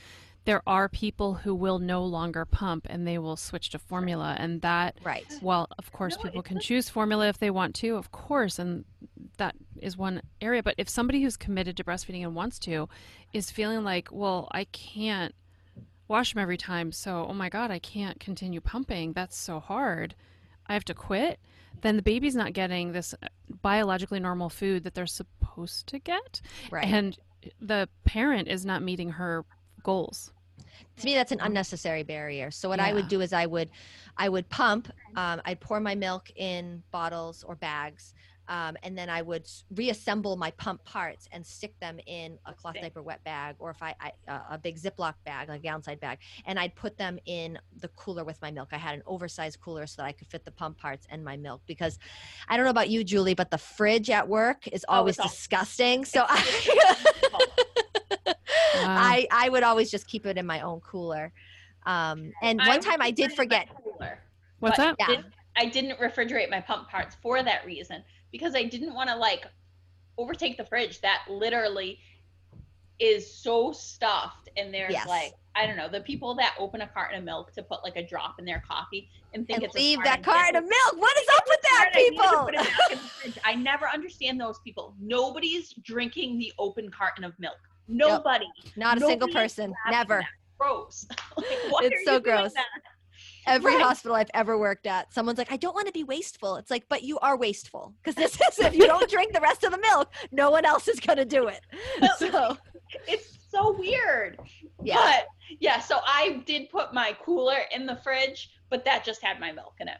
there are people who will no longer pump and they will switch to formula, and that Right. Well, of course, No, people can choose formula if they want to, of course, and that is one area. But if somebody who's committed to breastfeeding and wants to is feeling like, well, I can't wash them every time, so oh my God, I can't continue pumping, that's so hard, I have to quit, then the baby's not getting this uh, biologically normal food that they're supposed to get. Right. And the parent is not meeting her goals. To me that's an unnecessary barrier so what i would do is i would i would pump um, i'd pour my milk in bottles or bags um, and then I would reassemble my pump parts and stick them in a cloth diaper wet bag or if I, I uh, a big Ziploc bag, like a downside bag, and I'd put them in the cooler with my milk. I had an oversized cooler so that I could fit the pump parts and my milk because I don't know about you, Julie, but the fridge at work is Oh, always awful. disgusting. So I. I I would always just keep it in my own cooler. Um, and one time I did forget. cooler. What's But that? Yeah. I didn't refrigerate my pump parts for that reason because I didn't want to like overtake the fridge that literally is so stuffed and there's Yes. like I don't know the people that open a carton of milk to put like a drop in their coffee and think And it's leave smart that carton of milk. What is up with that, Smart idea to people? put it back in the fridge. I never understand those people. Nobody's drinking the open carton of milk. Nobody. Not a single person. Never. Gross. Like, It's so gross. Every Right. hospital I've ever worked at, someone's like, I don't want to be wasteful. It's like, but you are wasteful because this is if you don't drink the rest of the milk, no one else is gonna do it. So it's so weird. Yeah. But yeah, so I did put my cooler in the fridge, but that just had my milk in it.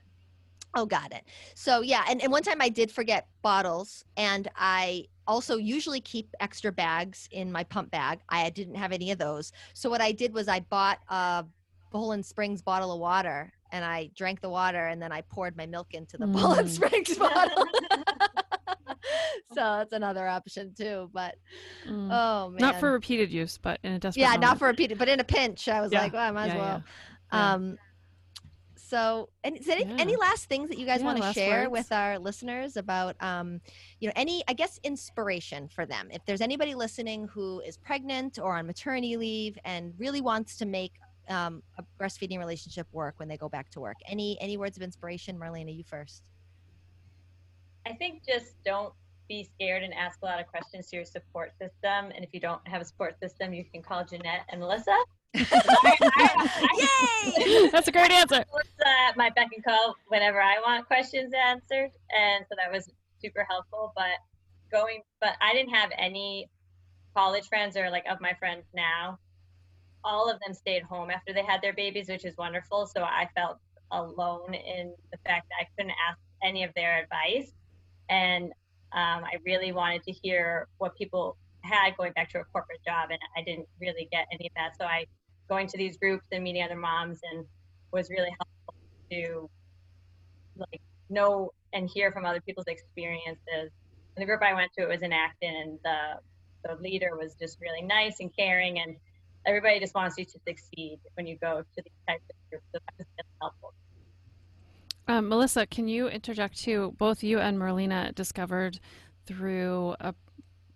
Oh, got it. So yeah, and, and one time I did forget bottles, and I also usually keep extra bags in my pump bag. I didn't have any of those. So what I did was I bought a Poland Springs bottle of water, and I drank the water, and then I poured my milk into the Poland Mm. Springs bottle. so that's another option too. But Mm. oh man, Not for repeated use, but in a desperate yeah, not for repeated, but in a pinch, I was Yeah, like, well, I might as well. yeah. Um, so, and is there any, any last things that you guys Yeah, want to share words. with our listeners about, um, you know, any, I guess, inspiration for them? If there's anybody listening who is pregnant or on maternity leave and really wants to make um, a breastfeeding relationship work when they go back to work, any any words of inspiration, Marlena? You first. I think just don't be scared and ask a lot of questions to your support system. And if you don't have a support system, you can call Jeanette and Melissa. Yay! That's a great answer. Melissa my beck and call whenever I want questions answered. And so that was super helpful. But going, but I didn't have any college friends or like of my friends now. All of them stayed home after they had their babies, which is wonderful. So I felt alone in the fact that I couldn't ask any of their advice. And um, I really wanted to hear what people had going back to a corporate job, and I didn't really get any of that. So I going to these groups and meeting other moms and was really helpful to like know and hear from other people's experiences. And the group I went to it was in Acton, and the the leader was just really nice and caring, and everybody just wants you to succeed when you go to these types of groups. So that was really helpful. Um, Melissa, can you interject too? Both you and Marlena discovered through a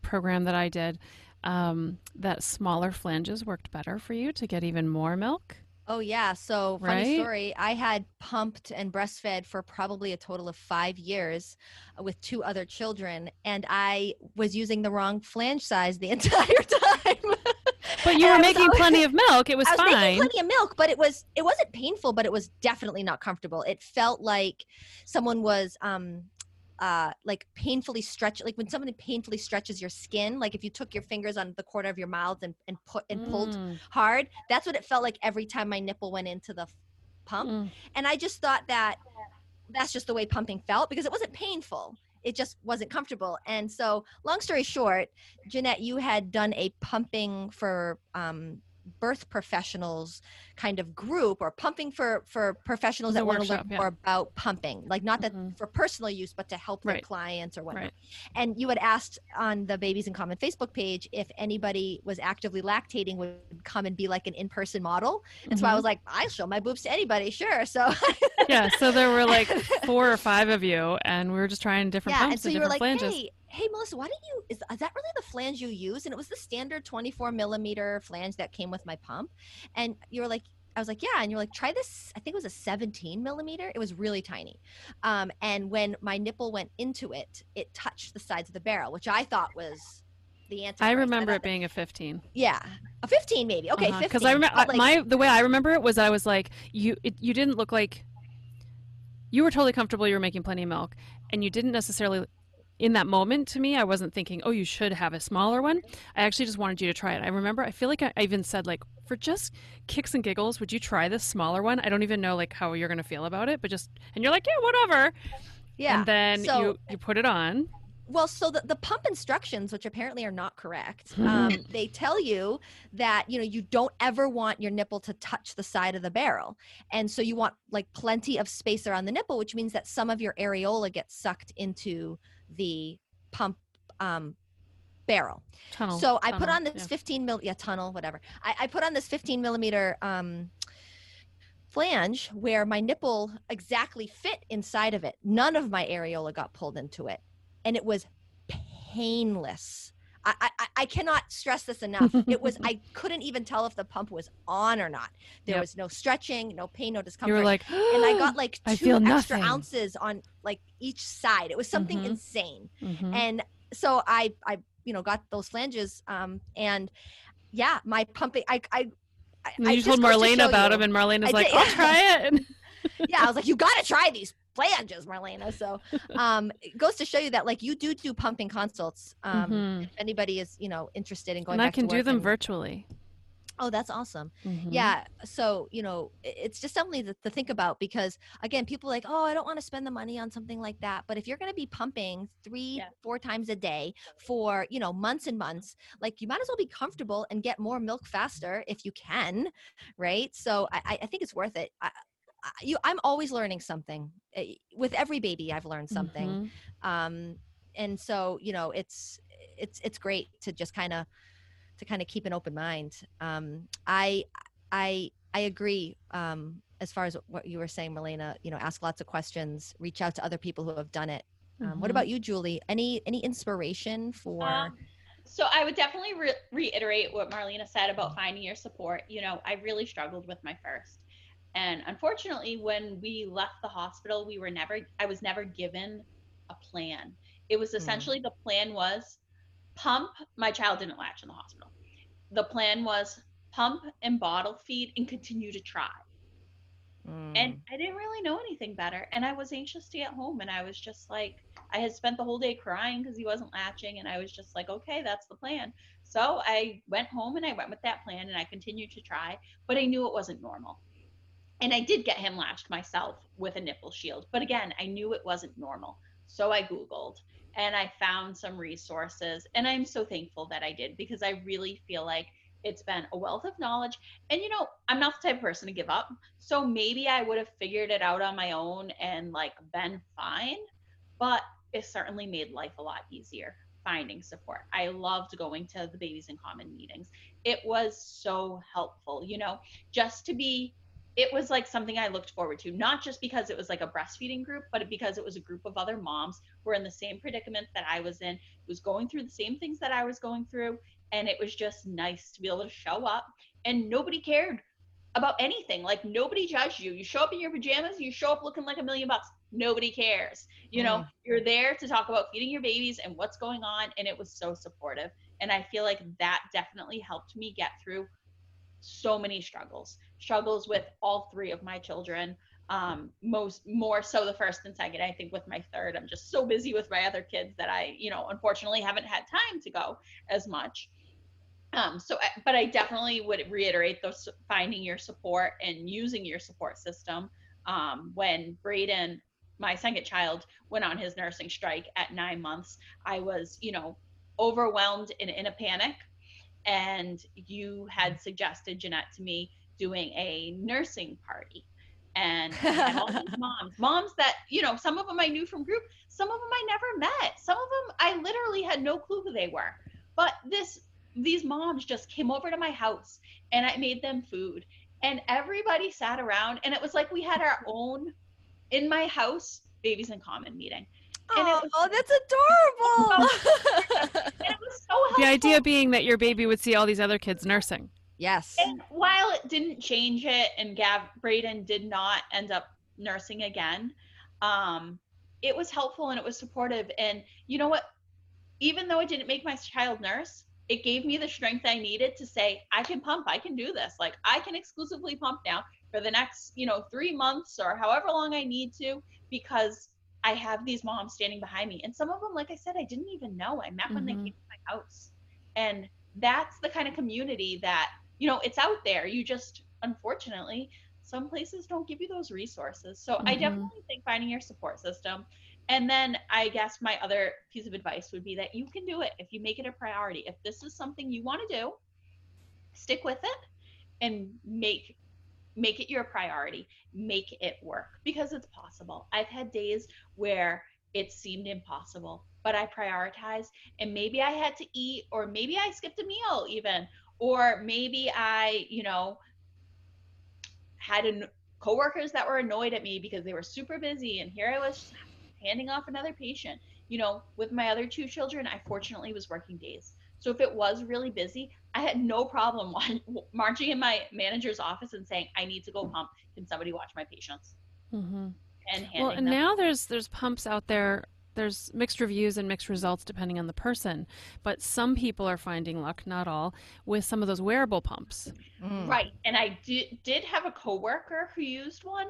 program that I did um, that smaller flanges worked better for you to get even more milk. Oh yeah. So funny Right? story. I had pumped and breastfed for probably a total of five years uh, with two other children, and I was using the wrong flange size the entire time. But you And were making always- plenty of milk. It was, I was fine. making plenty of milk, but it was it wasn't painful, but it was definitely not comfortable. It felt like someone was um uh like painfully stretch like when somebody painfully stretches your skin, like if you took your fingers on the corner of your mouth and, and put and pulled Mm, hard, that's what it felt like every time my nipple went into the pump. mm. And I just thought that that's just the way pumping felt because it wasn't painful. It just wasn't comfortable. And so, long story short, Jeanette, you had done a pumping for um, birth professionals kind of group or pumping for for professionals that want to learn yeah. more about pumping like not that Mhm. for personal use but to help their clients or whatnot Right. and you had asked on the babies in common facebook page if anybody was actively lactating would come and be like an in-person model and so i was like i show my boobs to anybody sure so yeah, so there were like four or five of you, and we were just trying different yeah and so and you were different like flanges. hey hey melissa why don't you is, is that really the flange you use and it was the standard 24 millimeter flange that came with my pump and you were like I was like, yeah. And you're like, try this. I think it was a 17 millimeter. It was really tiny. Um, and when my nipple went into it, it touched the sides of the barrel, which I thought was the answer. I remember it being a 15. Yeah. A 15 maybe. Okay. 15. Because I remember like, my the way I remember it was I was like you it, you didn't look like you were totally comfortable. You were making plenty of milk, and you didn't necessarily. In that moment, to me, I wasn't thinking, "Oh, you should have a smaller one." I actually just wanted you to try it. I remember, I feel like I, I even said, like, for just kicks and giggles, would you try this smaller one? I don't even know like how you're gonna feel about it, but just and you're like, yeah, whatever. yeah. And then So- you you put it on. Well, so the, the pump instructions, which apparently are not correct, um, they tell you that you know you don't ever want your nipple to touch the side of the barrel, and so you want like plenty of space around the nipple, which means that some of your areola gets sucked into the pump um, barrel. Tunnel. so I put on this yeah. 15 mil, yeah, tunnel, whatever. I, I put on this 15 millimeter um, flange where my nipple exactly fit inside of it. None of my areola got pulled into it, and it was painless. I, I, I cannot stress this enough. It was I couldn't even tell if the pump was on or not. There Yep. was no stretching, no pain, no discomfort You were like, and I got like two extra nothing. ounces on like each side. It was something Mhm. insane. Mhm. And so I I you know got those flanges um and yeah, my pumping I I I, I you told Marlene to about you- him, and Marlena's I like, did, "I'll try it." yeah, I was like, you got to try these flanges, Marlena. So, um, it goes to show you that like you do do pumping consults. Um, Mhm. if anybody is you know interested in going, and I can to do work them and- virtually. Oh, that's awesome. Mhm. Yeah. So, you know, it's just something to, to think about because, again, people are like, oh, I don't want to spend the money on something like that. But if you're going to be pumping three, Yeah. four times a day for, you know, months and months, like you might as well be comfortable and get more milk faster if you can. Right. So I, I- I think it's worth it. I, I, you, I'm always learning something. Eh, With every baby, I've learned something Mhm. um and so you know it's it's it's great to just kind of to kind of keep an open mind um i i i agree um as far as what you were saying Marlena, you know ask lots of questions reach out to other people who have done it um, what about you julie any any inspiration for Um, so I would definitely re- reiterate what Marlena said about finding your support. You know, I really struggled with my first. And unfortunately, when we left the hospital, we were never, I was never given a plan. It was essentially the plan was pump. My child didn't latch in the hospital. The plan was pump and bottle feed and continue to try. Mm, And I didn't really know anything better. And I was anxious to get home. And I was just like, I had spent the whole day crying because he wasn't latching. And I was just like, okay, that's the plan. So I went home and I went with that plan and I continued to try, but I knew it wasn't normal. And I did get him latched myself with a nipple shield. But again, I knew it wasn't normal. So I Googled and I found some resources. And I'm so thankful that I did because I really feel like it's been a wealth of knowledge. And you know, I'm not the type of person to give up. So maybe I would have figured it out on my own and like been fine. But it certainly made life a lot easier finding support. I loved going to the Babies in Common meetings. It was so helpful, you know, just to be it was like something I looked forward to, not just because it was like a breastfeeding group, but because it was a group of other moms who were in the same predicament that I was in, who was going through the same things that I was going through. And it was just nice to be able to show up and nobody cared about anything. Like nobody judged you. You show up in your pajamas, you show up looking like a million bucks. Nobody cares. You know, Mm. you're there to talk about feeding your babies and what's going on. And it was so supportive. And I feel like that definitely helped me get through so many struggles struggles with all three of my children um most more so the first and second. I think with my third i'm just so busy with my other kids that i you know unfortunately haven't had time to go as much. Um so but i definitely would reiterate those finding your support and using your support system um when braden my second child went on his nursing strike at nine months i was you know overwhelmed and in a panic and you had suggested Jeanette to me doing a nursing party. And all these moms, moms that, you know, some of them I knew from group, some of them I never met. Some of them I literally had no clue who they were. But this these moms just came over to my house and I made them food. And everybody sat around and it was like we had our own in my house babies in common meeting. And oh, was, oh, that's adorable. and it was so helpful. The idea being that your baby would see all these other kids nursing. Yes. And while it didn't change it and Gav Braden did not end up nursing again, um, it was helpful and it was supportive. And you know what? Even though it didn't make my child nurse, it gave me the strength I needed to say, I can pump, I can do this. Like I can exclusively pump now for the next, you know, three months or however long I need to, because I have these moms standing behind me. And some of them, like I said, I didn't even know. I met mm-hmm. when they mm-hmm. came to my house. And that's the kind of community that, you know, it's out there. You just, unfortunately, some places don't give you those resources. So mm-hmm. I definitely think finding your support system. And then I guess my other piece of advice would be that you can do it if you make it a priority. If this is something you want to do, stick with it and make make it your priority make it work because it's possible. I've had days where it seemed impossible but i prioritized and maybe i had to eat or maybe i skipped a meal even or maybe i you know had an coworkers that were annoyed at me because they were super busy and here i was handing off another patient. You know with my other two children i fortunately was working days so if it was really busy, I had no problem marching in my manager's office and saying, "I need to go pump. Can somebody watch my patients?" Mm-hmm. And well, and now there's there's pumps out there. There's mixed reviews and mixed results depending on the person, but some people are finding luck, not all, with some of those wearable pumps. Mm. Right, and I did did have a coworker who used one.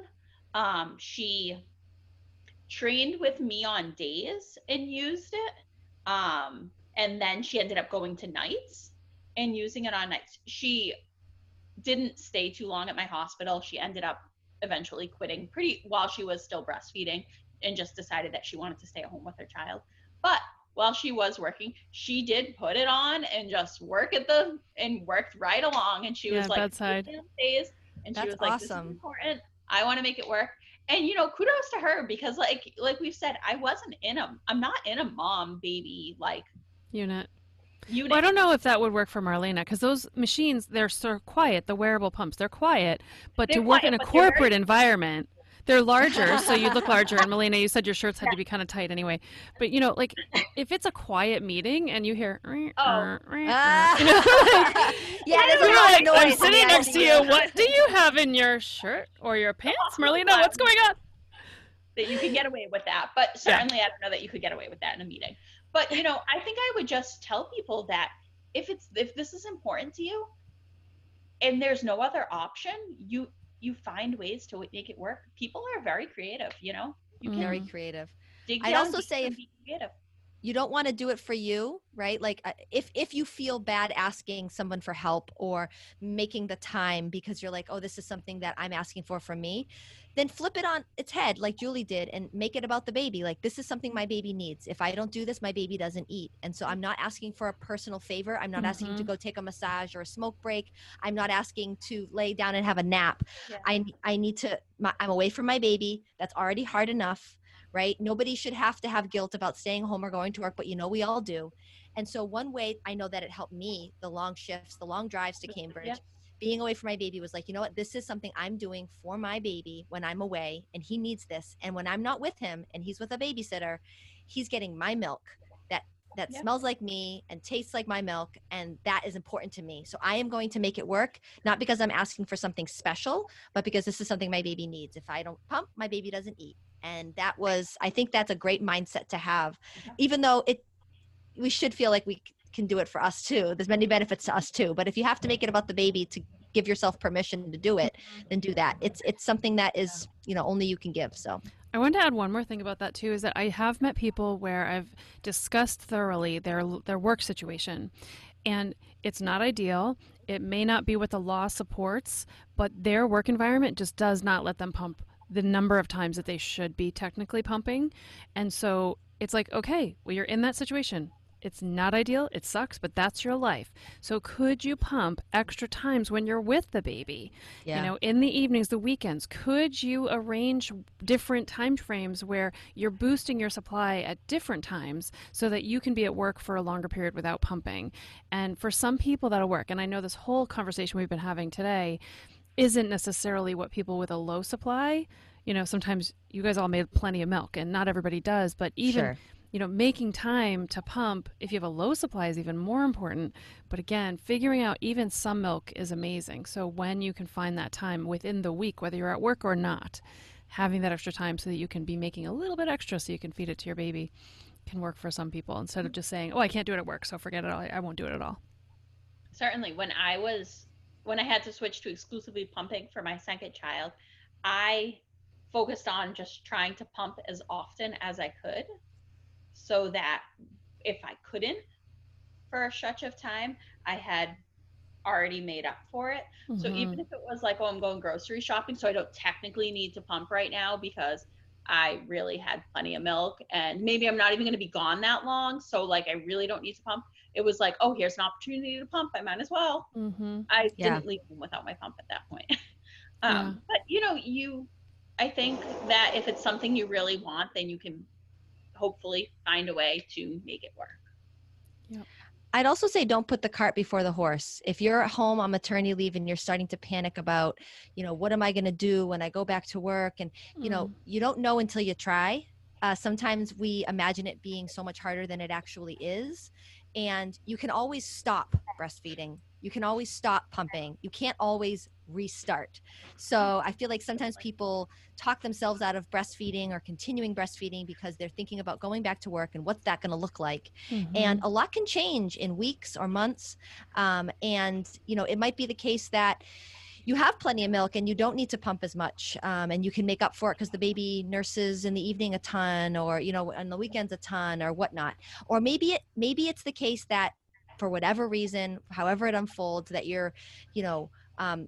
Um, she trained with me on days and used it. Um, and then she ended up going to nights and using it on nights. She didn't stay too long at my hospital. She ended up eventually quitting pretty while she was still breastfeeding and just decided that she wanted to stay at home with her child. But while she was working, she did put it on and just work at the and worked right along. And she yeah, was like, bedside. days, and That's she was like, awesome. "This is important. I want to make it work." And you know, kudos to her because, like, like we've said, I wasn't in a, I'm not in a mom baby like unit. Well, I don't know if that would work for Marlena because those machines they're so quiet. The wearable pumps they're quiet, but they're to work quiet, in a corporate environment, they're larger, so you look larger. And Marlena, you said your shirts had yeah. to be kind of tight anyway. But you know, like if it's a quiet meeting and you hear, oh. Uh, you know, like, yeah, there's a lot like, of noise. I'm sitting next to you. What do you have in your shirt or your pants, Marlena? What's going on? That you can get away with that, but certainly yeah. I don't know that you could get away with that in a meeting. But you know, I think I would just tell people that if it's if this is important to you and there's no other option, you you find ways to make it work. People are very creative, you know. You can very mm-hmm. creative. I'd also say if creative you don't want to do it for you right? Like uh, if if you feel bad asking someone for help or making the time because you're like oh this is something that i'm asking for from me then flip it on its head like julie did and make it about the baby like this is something my baby needs. If i don't do this my baby doesn't eat. And so i'm not asking for a personal favor. I'm not mm-hmm. asking to go take a massage or a smoke break. I'm not asking to lay down and have a nap. Yeah. i i need to my, i'm away from my baby. That's already hard enough right? Nobody should have to have guilt about staying home or going to work, but you know we all do. And so one way I know that it helped me, the long shifts, the long drives to Cambridge, yeah. being away from my baby was like, you know what, this is something I'm doing for my baby when I'm away and he needs this. And when I'm not with him and he's with a babysitter, he's getting my milk that that yeah. smells like me and tastes like my milk and that is important to me so i am going to make it work not because i'm asking for something special but because this is something my baby needs if i don't pump my baby doesn't eat and that was i think that's a great mindset to have even though it we should feel like we can do it for us too. There's many benefits to us too but if you have to make it about the baby to give yourself permission to do it mm-hmm. then do that. It's it's something that is you know only you can give so. I want to add one more thing about that too is that I have met people where I've discussed thoroughly their their work situation and it's not ideal. It may not be what the law supports, but their work environment just does not let them pump the number of times that they should be technically pumping. And so it's like, okay, well, you're in that situation. It's not ideal, it sucks, but that's your life. So could you pump extra times when you're with the baby? Yeah. You know, in the evenings, the weekends, could you arrange different time frames where you're boosting your supply at different times so that you can be at work for a longer period without pumping? And for some people that'll work. And I know this whole conversation we've been having today isn't necessarily what people with a low supply you know sometimes you guys all made plenty of milk and not everybody does but even Sure. you know making time to pump if you have a low supply is even more important. But again figuring out even some milk is amazing. So when you can find that time within the week whether you're at work or not having that extra time so that you can be making a little bit extra so you can feed it to your baby can work for some people instead of mm. just saying oh i can't do it at work so forget it all. I won't do it at all. Certainly. When i was when i had to switch to exclusively pumping for my second child i focused on just trying to pump as often as i could so that if i couldn't for a stretch of time i had already made up for it so Mhm. even if it was like oh i'm going grocery shopping so i don't technically need to pump right now because i really had plenty of milk and maybe i'm not even going to be gone that long so like i really don't need to pump it was like oh here's an opportunity to pump i might as well Mhm. I Yeah. didn't leave home without my pump at that point. um, Yeah. But you know, you, I think that if it's something you really want, then you can hopefully find a way to make it work. Yeah. I'd also say don't put the cart before the horse. If you're at home on maternity leave and you're starting to panic about, you know, what am I going to do when I go back to work? And, you know, Mm. you don't know until you try. Uh, sometimes we imagine it being so much harder than it actually is. And you can always stop breastfeeding. You can always stop pumping. You can't always restart. So I feel like sometimes people talk themselves out of breastfeeding or continuing breastfeeding because they're thinking about going back to work and what's that going to look like and Mhm. a lot can change in weeks or months um, and you know it might be the case that you have plenty of milk and you don't need to pump as much um, and you can make up for it because the baby nurses in the evening a ton or you know on the weekends a ton or whatnot or maybe it maybe it's the case that for whatever reason however it unfolds that you're you know um,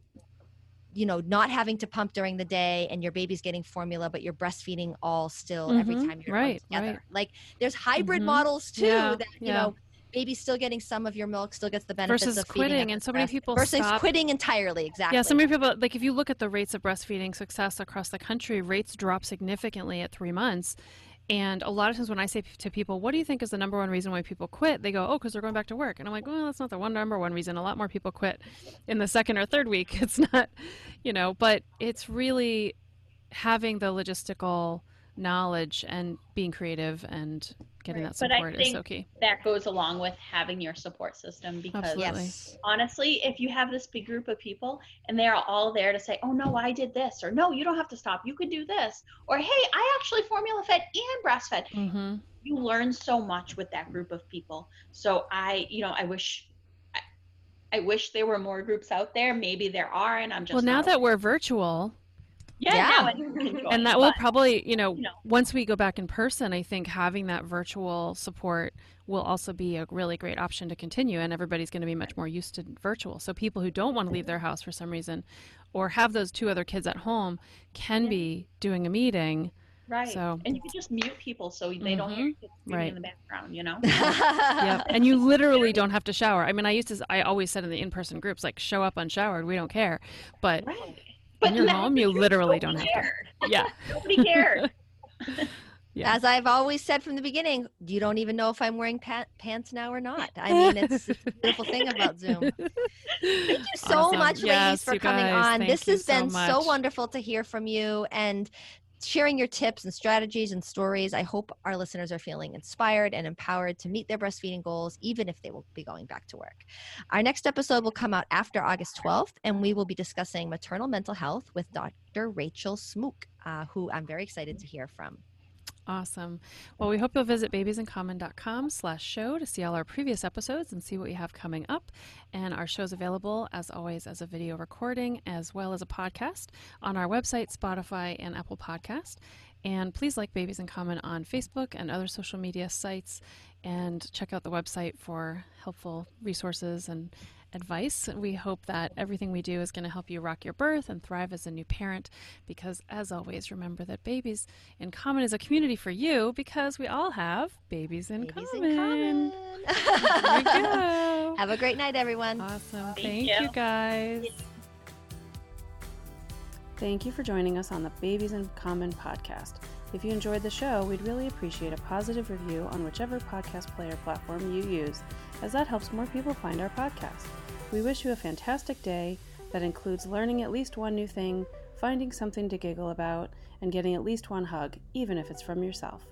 you know not having to pump during the day and your baby's getting formula but you're breastfeeding all still every Mhm. time you're Right, together right. like there's hybrid Mhm. models too Yeah, that you yeah. know baby's still getting some of your milk still gets the benefits Versus of feeding quitting, and so many people versus stop- quitting entirely exactly Yeah, so many people like if you look at the rates of breastfeeding success across the country, rates drop significantly at three months. And a lot of times when I say to people, "What do you think is the number one reason why people quit?" They go, "Oh, because they're going back to work." And I'm like, "Well, that's not the one number one reason. A lot more people quit in the second or third week. It's not, you know, but it's really having the logistical knowledge and being creative and getting Right. that But I support is so think key. That goes along with having your support system because Absolutely. yes honestly, if you have this big group of people and they're all there to say, oh no, I did this, or no, you don't have to stop, you can do this, or hey, I actually formula fed and breastfed, hmm you learn so much with that group of people. So I, you know, I wish, I, I wish there were more groups out there. Maybe there are, and I'm just Well, now that we're virtual, yeah, Yeah. now anyone can join, and that will but- probably you know, you know. once we go back in person i think having that virtual support will also be a really great option to continue and everybody's going to be much more used to virtual so people who don't want to leave their house for some reason or have those two other kids at home can Yeah. be doing a meeting right. so- and you can just mute people so they don't hear Mhm. screaming Right. in the background. You know. yeah and you literally don't have to shower i mean i used to i always said in the in-person groups like show up unshowered we don't care but Right. When you're home you literally don't nobody have to yeah Nobody cared. Yeah. as i've always said from the beginning you don't even know if i'm wearing pa- pants now or not i mean it's, it's a beautiful thing about zoom Thank you so Awesome. much, ladies, for coming guys. on. Thank This has so been so wonderful to hear from you and sharing your tips and strategies and stories. I hope our listeners are feeling inspired and empowered to meet their breastfeeding goals, even if they will be going back to work. Our next episode will come out after August 12th, and we will be discussing maternal mental health with Dr. Rachel Smook, uh, who I'm very excited to hear from. Awesome. Well, we hope you'll visit babiesincommon.com slash show to see all our previous episodes and see what we have coming up. And our show's available, as always, as a video recording as well as a podcast on our website, Spotify, and Apple Podcast. And please like Babies in Common on Facebook and other social media sites and check out the website for helpful resources and advice. We hope that everything we do is going to help you rock your birth and thrive as a new parent because, as always, remember that Babies in Common is a community for you because we all have babies in Babies common. in common. There we go. Have a great night, everyone. Awesome. Thank Thank you. you guys. Thank you for joining us on the Babies in Common podcast. If you enjoyed the show, we'd really appreciate a positive review on whichever podcast player platform you use, as that helps more people find our podcast. We wish you a fantastic day that includes learning at least one new thing, finding something to giggle about, and getting at least one hug, even if it's from yourself.